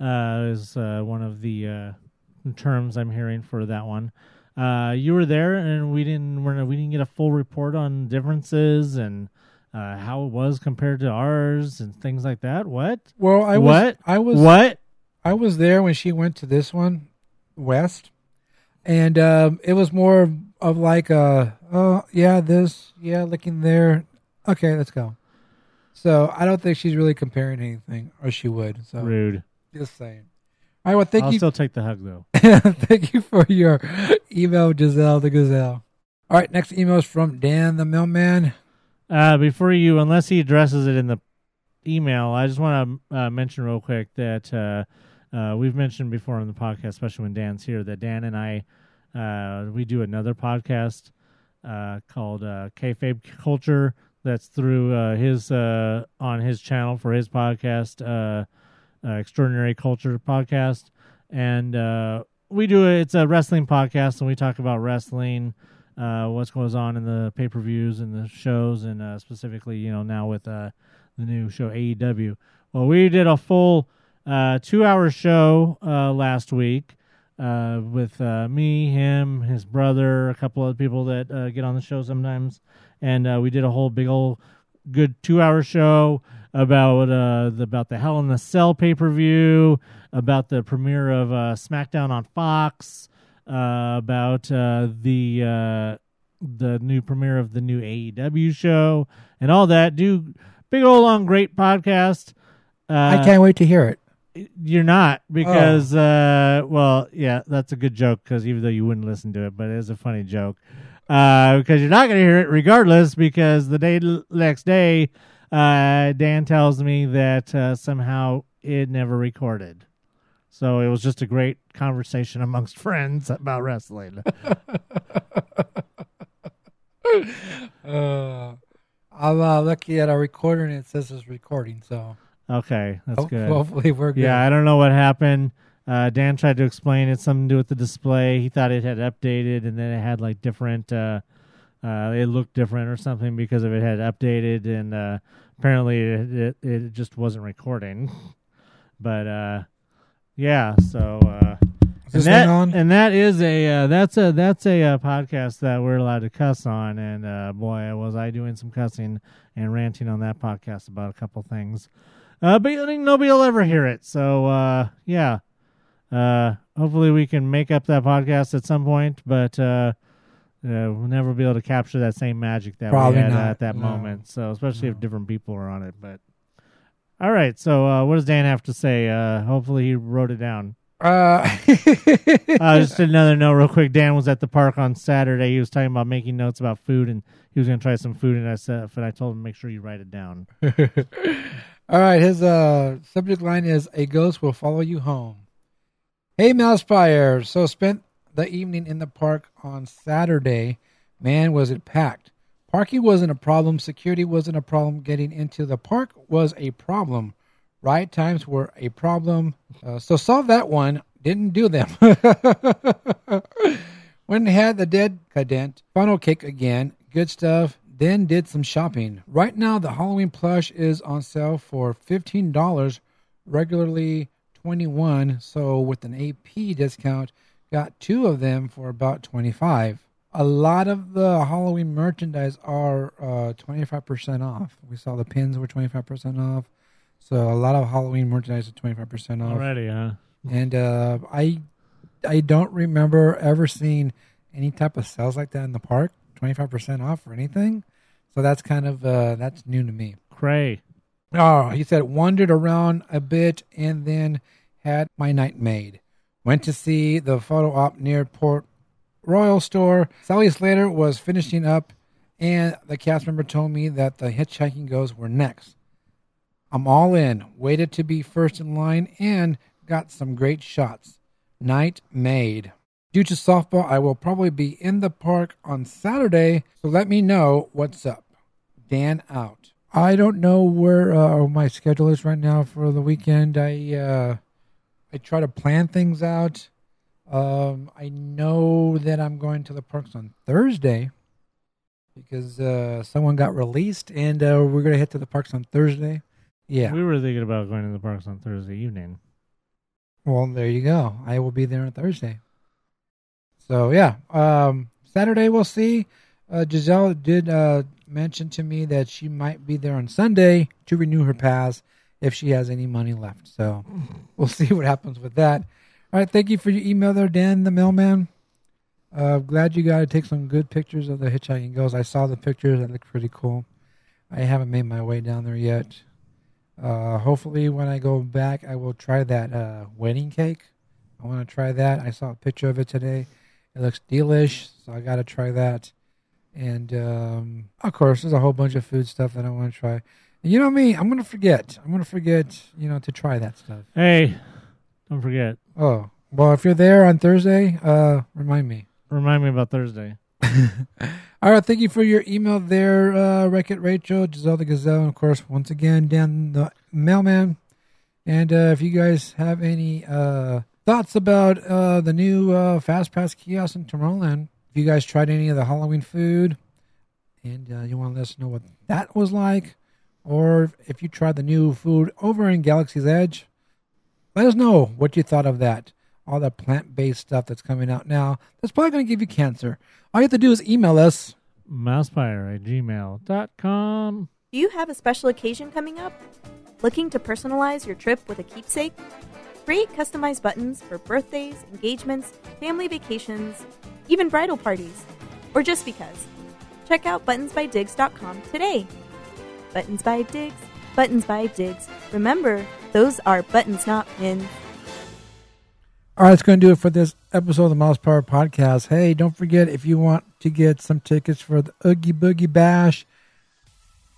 Uh is uh one of the uh terms I'm hearing for that one. Uh you were there and we didn't we're, we didn't get a full report on differences and uh, how it was compared to ours and things like that. What? Well, I was, what? I was what? I was there when she went to this one, West, and um, it was more of like a, oh yeah, this, yeah, looking there. Okay, let's go. So I don't think she's really comparing anything, or she would. So Rude. Just saying. All right, well, thank I'll you. still take the hug though. <laughs> thank you for your email, Giselle the Gazelle. All right, next email is from Dan the Mailman. Uh, before you, unless he addresses it in the email, I just want to uh, mention real quick that uh, uh, we've mentioned before on the podcast, especially when Dan's here, that Dan and I uh, we do another podcast uh, called uh, Kayfabe Culture. That's through his on his channel for his podcast, Extraordinary Culture Podcast, and we do it. It's a wrestling podcast, and we talk about wrestling uh, what goes on in the pay per views and the shows, and uh, specifically, you know, now with uh, the new show AEW. Well, we did a full uh, two hour show uh, last week uh, with uh, me, him, his brother, a couple other people that get on the show sometimes, and we did a whole big old good two hour show about uh, the, about the Hell in the Cell pay per view, about the premiere of uh, SmackDown on Fox uh, about uh, the uh, the new premiere of the new AEW show and all that. Do big old long great podcast. Uh, I can't wait to hear it. You're not because uh, well, yeah, that's a good joke because even though you wouldn't listen to it, but it is a funny joke. Uh, because you're not going to hear it regardless because the day next day, uh, Dan tells me that uh, somehow it never recorded. So it was just a great conversation amongst <laughs> friends about wrestling. <laughs> uh, I'm uh, looking at our recorder and it says it's recording. So okay, that's Ho- good. hopefully we're good. Yeah, I don't know what happened. Uh, Dan tried to explain it, something to do with the display. He thought it had updated, and then it had like different. Uh, uh, it looked different or something because of it had updated, and uh, apparently it, it it just wasn't recording. <laughs> But uh, yeah, so uh, and that on? and that is a uh, that's a that's a uh, podcast that we're allowed to cuss on, and uh, boy, was I doing some cussing and ranting on that podcast about a couple things. Uh, but nobody will ever hear it. So uh, yeah, uh, hopefully we can make up that podcast at some point. But uh, uh, we'll never be able to capture that same magic that Probably we had not, at that no. moment. So especially if different people are on it. But all right, so uh, what does Dan have to say? Uh, hopefully he wrote it down. Uh, <laughs> uh, just another note, real quick. Dan was at the park on Saturday. He was talking about making notes about food, and he was going to try some food. And I said, and I told him, make sure you write it down. <laughs> All right, his uh, subject line is "A ghost will follow you home." Hey, Mousepire. So spent the evening in the park on Saturday. Man, was it packed! Parking wasn't a problem. Security wasn't a problem. Getting into the park was a problem. Ride times were a problem. Uh, so solve that one. Didn't do them. <laughs> Went and had the dead cadent funnel cake again. Good stuff. Then did some shopping. Right now, the Halloween plush is on sale for $15, regularly 21 So with an AP discount, got two of them for about 25 a lot of the halloween merchandise are uh, 25% off we saw the pins were 25% off so a lot of halloween merchandise is 25% off Already, huh? and uh, i i don't remember ever seeing any type of sales like that in the park 25% off or anything so that's kind of uh, that's new to me Cray. Oh, he said wandered around a bit and then had my night made. Went to see the photo op near Port Royal store. Sally Slater was finishing up, and the cast member told me that the hitchhiking ghosts were next. I'm all in. Waited to be first in line and got some great shots. Night made. Due to softball, I will probably be in the park on Saturday, so let me know what's up. Dan out. I don't know where uh, my schedule is right now for the weekend. I uh, I try to plan things out. Um, I know that I'm going to the parks on Thursday because uh, someone got released, and uh, we're gonna head to the parks on Thursday. Yeah. We were thinking about going to the parks on Thursday evening. Well, there you go. I will be there on Thursday. So yeah, um, Saturday we'll see. Uh, Giselle did uh, mention to me that she might be there on Sunday to renew her pass if she has any money left. So we'll <laughs> see what happens with that. All right, thank you for your email there, Dan the mailman. Uh, glad you got to take some good pictures of the hitchhiking girls. I saw the pictures; that look pretty cool. I haven't made my way down there yet. Uh, hopefully, when I go back, I will try that uh, wedding cake. I want to try that. I saw a picture of it today. It looks delish, so I got to try that. And um, of course, there's a whole bunch of food stuff that I want to try. And you know me, I'm gonna forget. I'm gonna forget, you know, to try that stuff. Hey, don't forget. Oh, well, if you're there on Thursday, uh, remind me. Remind me about Thursday. <laughs> All right, thank you for your email there, uh, Wreck It Rachel, Giselle the Gazelle, and of course, once again, Dan the mailman. And uh, if you guys have any uh, thoughts about uh, the new uh, Fast Pass kiosk in Tomorrowland, if you guys tried any of the Halloween food and uh, you want to let us know what that was like, or if you tried the new food over in Galaxy's Edge, let us know what you thought of that. All the plant based stuff that's coming out now that's probably going to give you cancer. All you have to do is email us. Mousepire at gmail.com. Do you have a special occasion coming up? Looking to personalize your trip with a keepsake? Create customized buttons for birthdays, engagements, family vacations, even bridal parties, or just because. Check out buttonsbydigs.com today. Buttons by Digs, Buttons by Digs. Remember, those are buttons, not pins. All right, it's going to do it for this episode of the Mousepire Podcast. Hey, don't forget if you want to get some tickets for the Oogie Boogie Bash,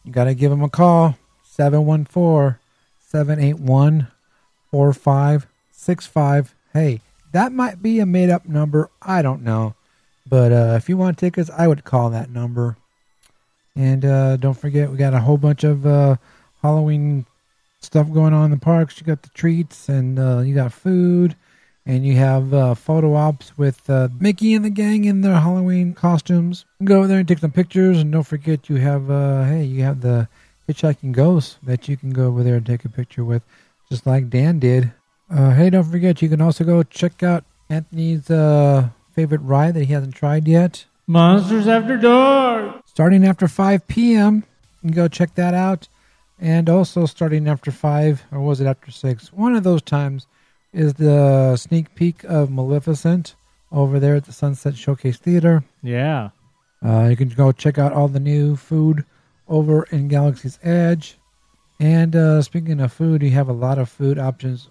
you got to give them a call 714 781 4565. Hey, that might be a made up number. I don't know. But uh, if you want tickets, I would call that number. And uh, don't forget, we got a whole bunch of uh, Halloween stuff going on in the parks. You got the treats, and uh, you got food, and you have uh, photo ops with uh, Mickey and the gang in their Halloween costumes. Go over there and take some pictures, and don't forget you have uh, hey, you have the hitchhiking ghost that you can go over there and take a picture with, just like Dan did. Uh, hey, don't forget you can also go check out Anthony's uh, favorite ride that he hasn't tried yet. Monsters After Dark. Starting after 5 p.m. You can go check that out. And also starting after 5, or was it after 6? One of those times is the sneak peek of Maleficent over there at the Sunset Showcase Theater. Yeah. Uh, you can go check out all the new food over in Galaxy's Edge. And uh, speaking of food, you have a lot of food options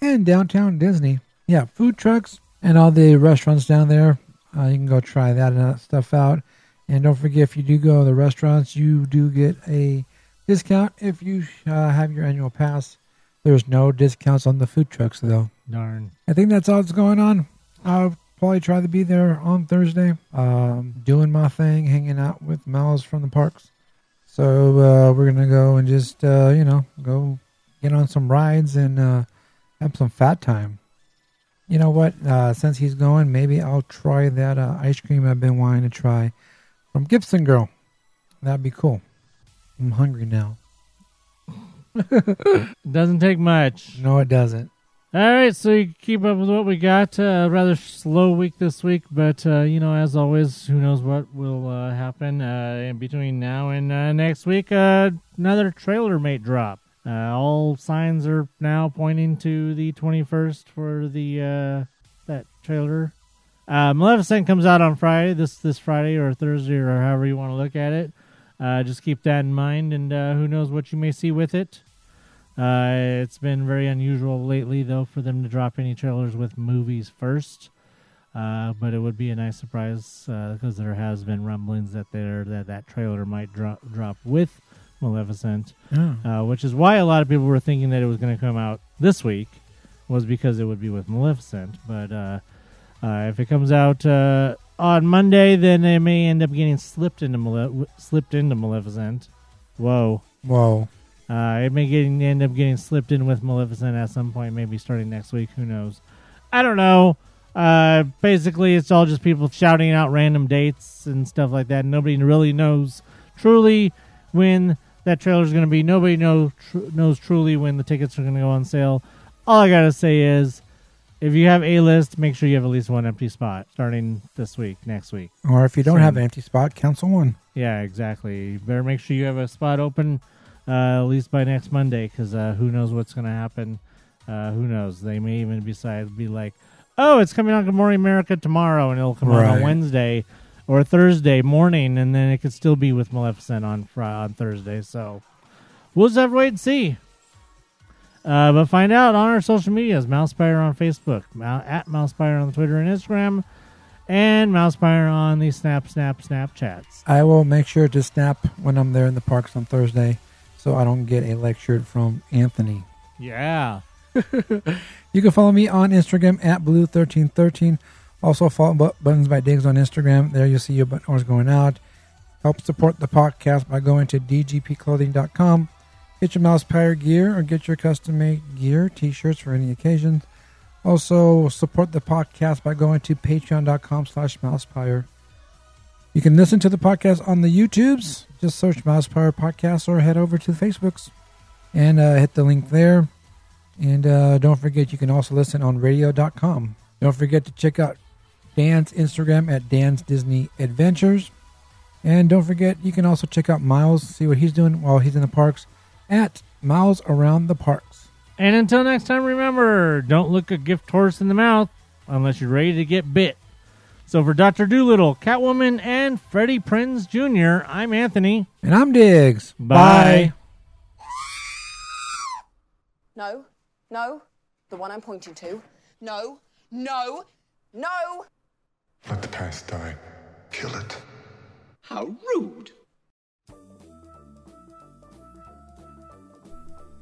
in downtown Disney. Yeah, food trucks and all the restaurants down there. Uh, you can go try that and that stuff out. And don't forget, if you do go to the restaurants, you do get a discount if you uh, have your annual pass. There's no discounts on the food trucks, though. Darn. I think that's all that's going on. I'll probably try to be there on Thursday, um, doing my thing, hanging out with Miles from the parks. So uh, we're gonna go and just uh, you know go get on some rides and uh, have some fat time. You know what? Uh, since he's going, maybe I'll try that uh, ice cream I've been wanting to try from Gibson Girl. That'd be cool. I'm hungry now. <laughs> Doesn't take much. No, it doesn't. All right, so you keep up with what we got. Uh, rather slow week this week, but uh, you know, as always, who knows what will uh, happen uh, in between now and uh, next week? Uh, another trailer may drop. Uh, all signs are now pointing to the 21st for the uh, that trailer. Uh, Maleficent comes out on Friday, this this Friday or Thursday or however you want to look at it. Uh, just keep that in mind, and uh, who knows what you may see with it. Uh, it's been very unusual lately, though, for them to drop any trailers with movies first. Uh, but it would be a nice surprise because there has been rumblings that there that that trailer might drop drop with Maleficent, Oh. uh, which is why a lot of people were thinking that it was going to come out this week, was because it would be with Maleficent. But uh, uh, if it comes out uh, on Monday, then they may end up getting slipped into Male- slipped into Maleficent. Whoa. Whoa. Uh, it may getting, end up getting slipped in with Maleficent at some point, maybe starting next week. Who knows? I don't know. Uh, basically, it's all just people shouting out random dates and stuff like that. Nobody really knows truly when that trailer is going to be. Nobody know, tr- knows truly when the tickets are going to go on sale. All I got to say is if you have A list, make sure you have at least one empty spot starting this week, next week. Or if you don't Soon. have an empty spot, cancel one. Yeah, exactly. You better make sure you have a spot open uh, at least by next Monday because uh, who knows what's going to happen. Uh, who knows? They may even decide be like, oh, it's coming on Good Morning America tomorrow, and it'll come out on Wednesday or Thursday morning, and then it could still be with Maleficent on on Thursday. So we'll just have to wait and see. Uh, but find out on our social medias: Mousepire on Facebook, at Mousepire on Twitter and Instagram, and Mousepire on the Snap Snap Snapchats. I will make sure to snap when I'm there in the parks on Thursday so I don't get a lecture from Anthony. Yeah. <laughs> You can follow me on Instagram at blue1313. Also, follow Buttons by Diggs on Instagram. There you'll see your button orders going out. Help support the podcast by going to dgpclothing.com. Get your Mousepire gear or get your custom made gear, t shirts for any occasion. Also, support the podcast by going to patreon.com slash mousepire. You can listen to the podcast on the YouTubes. Just search Mousepire Podcast or head over to the Facebooks and uh, hit the link there. And uh, don't forget, you can also listen on radio.com. Don't forget to check out Dan's Instagram at Dan's Disney Adventures. And don't forget, you can also check out Miles, see what he's doing while he's in the parks at Miles Around the Parks. And until next time, remember don't look a gift horse in the mouth unless you're ready to get bit. So for Dr. Dolittle, Catwoman, and Freddie Prinze Jr., I'm Anthony. And I'm Diggs. Bye. No, no, the one I'm pointing to. No, no, no! Let the past die. Kill it. How rude!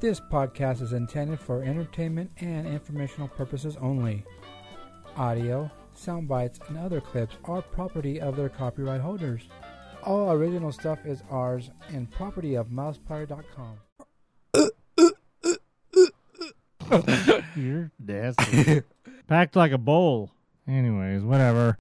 This podcast is intended for entertainment and informational purposes only. Audio, sound bites, and other clips are property of their copyright holders. All original stuff is ours and property of mousepire.com. <laughs> You're nasty. Packed like a bowl. Anyways, whatever.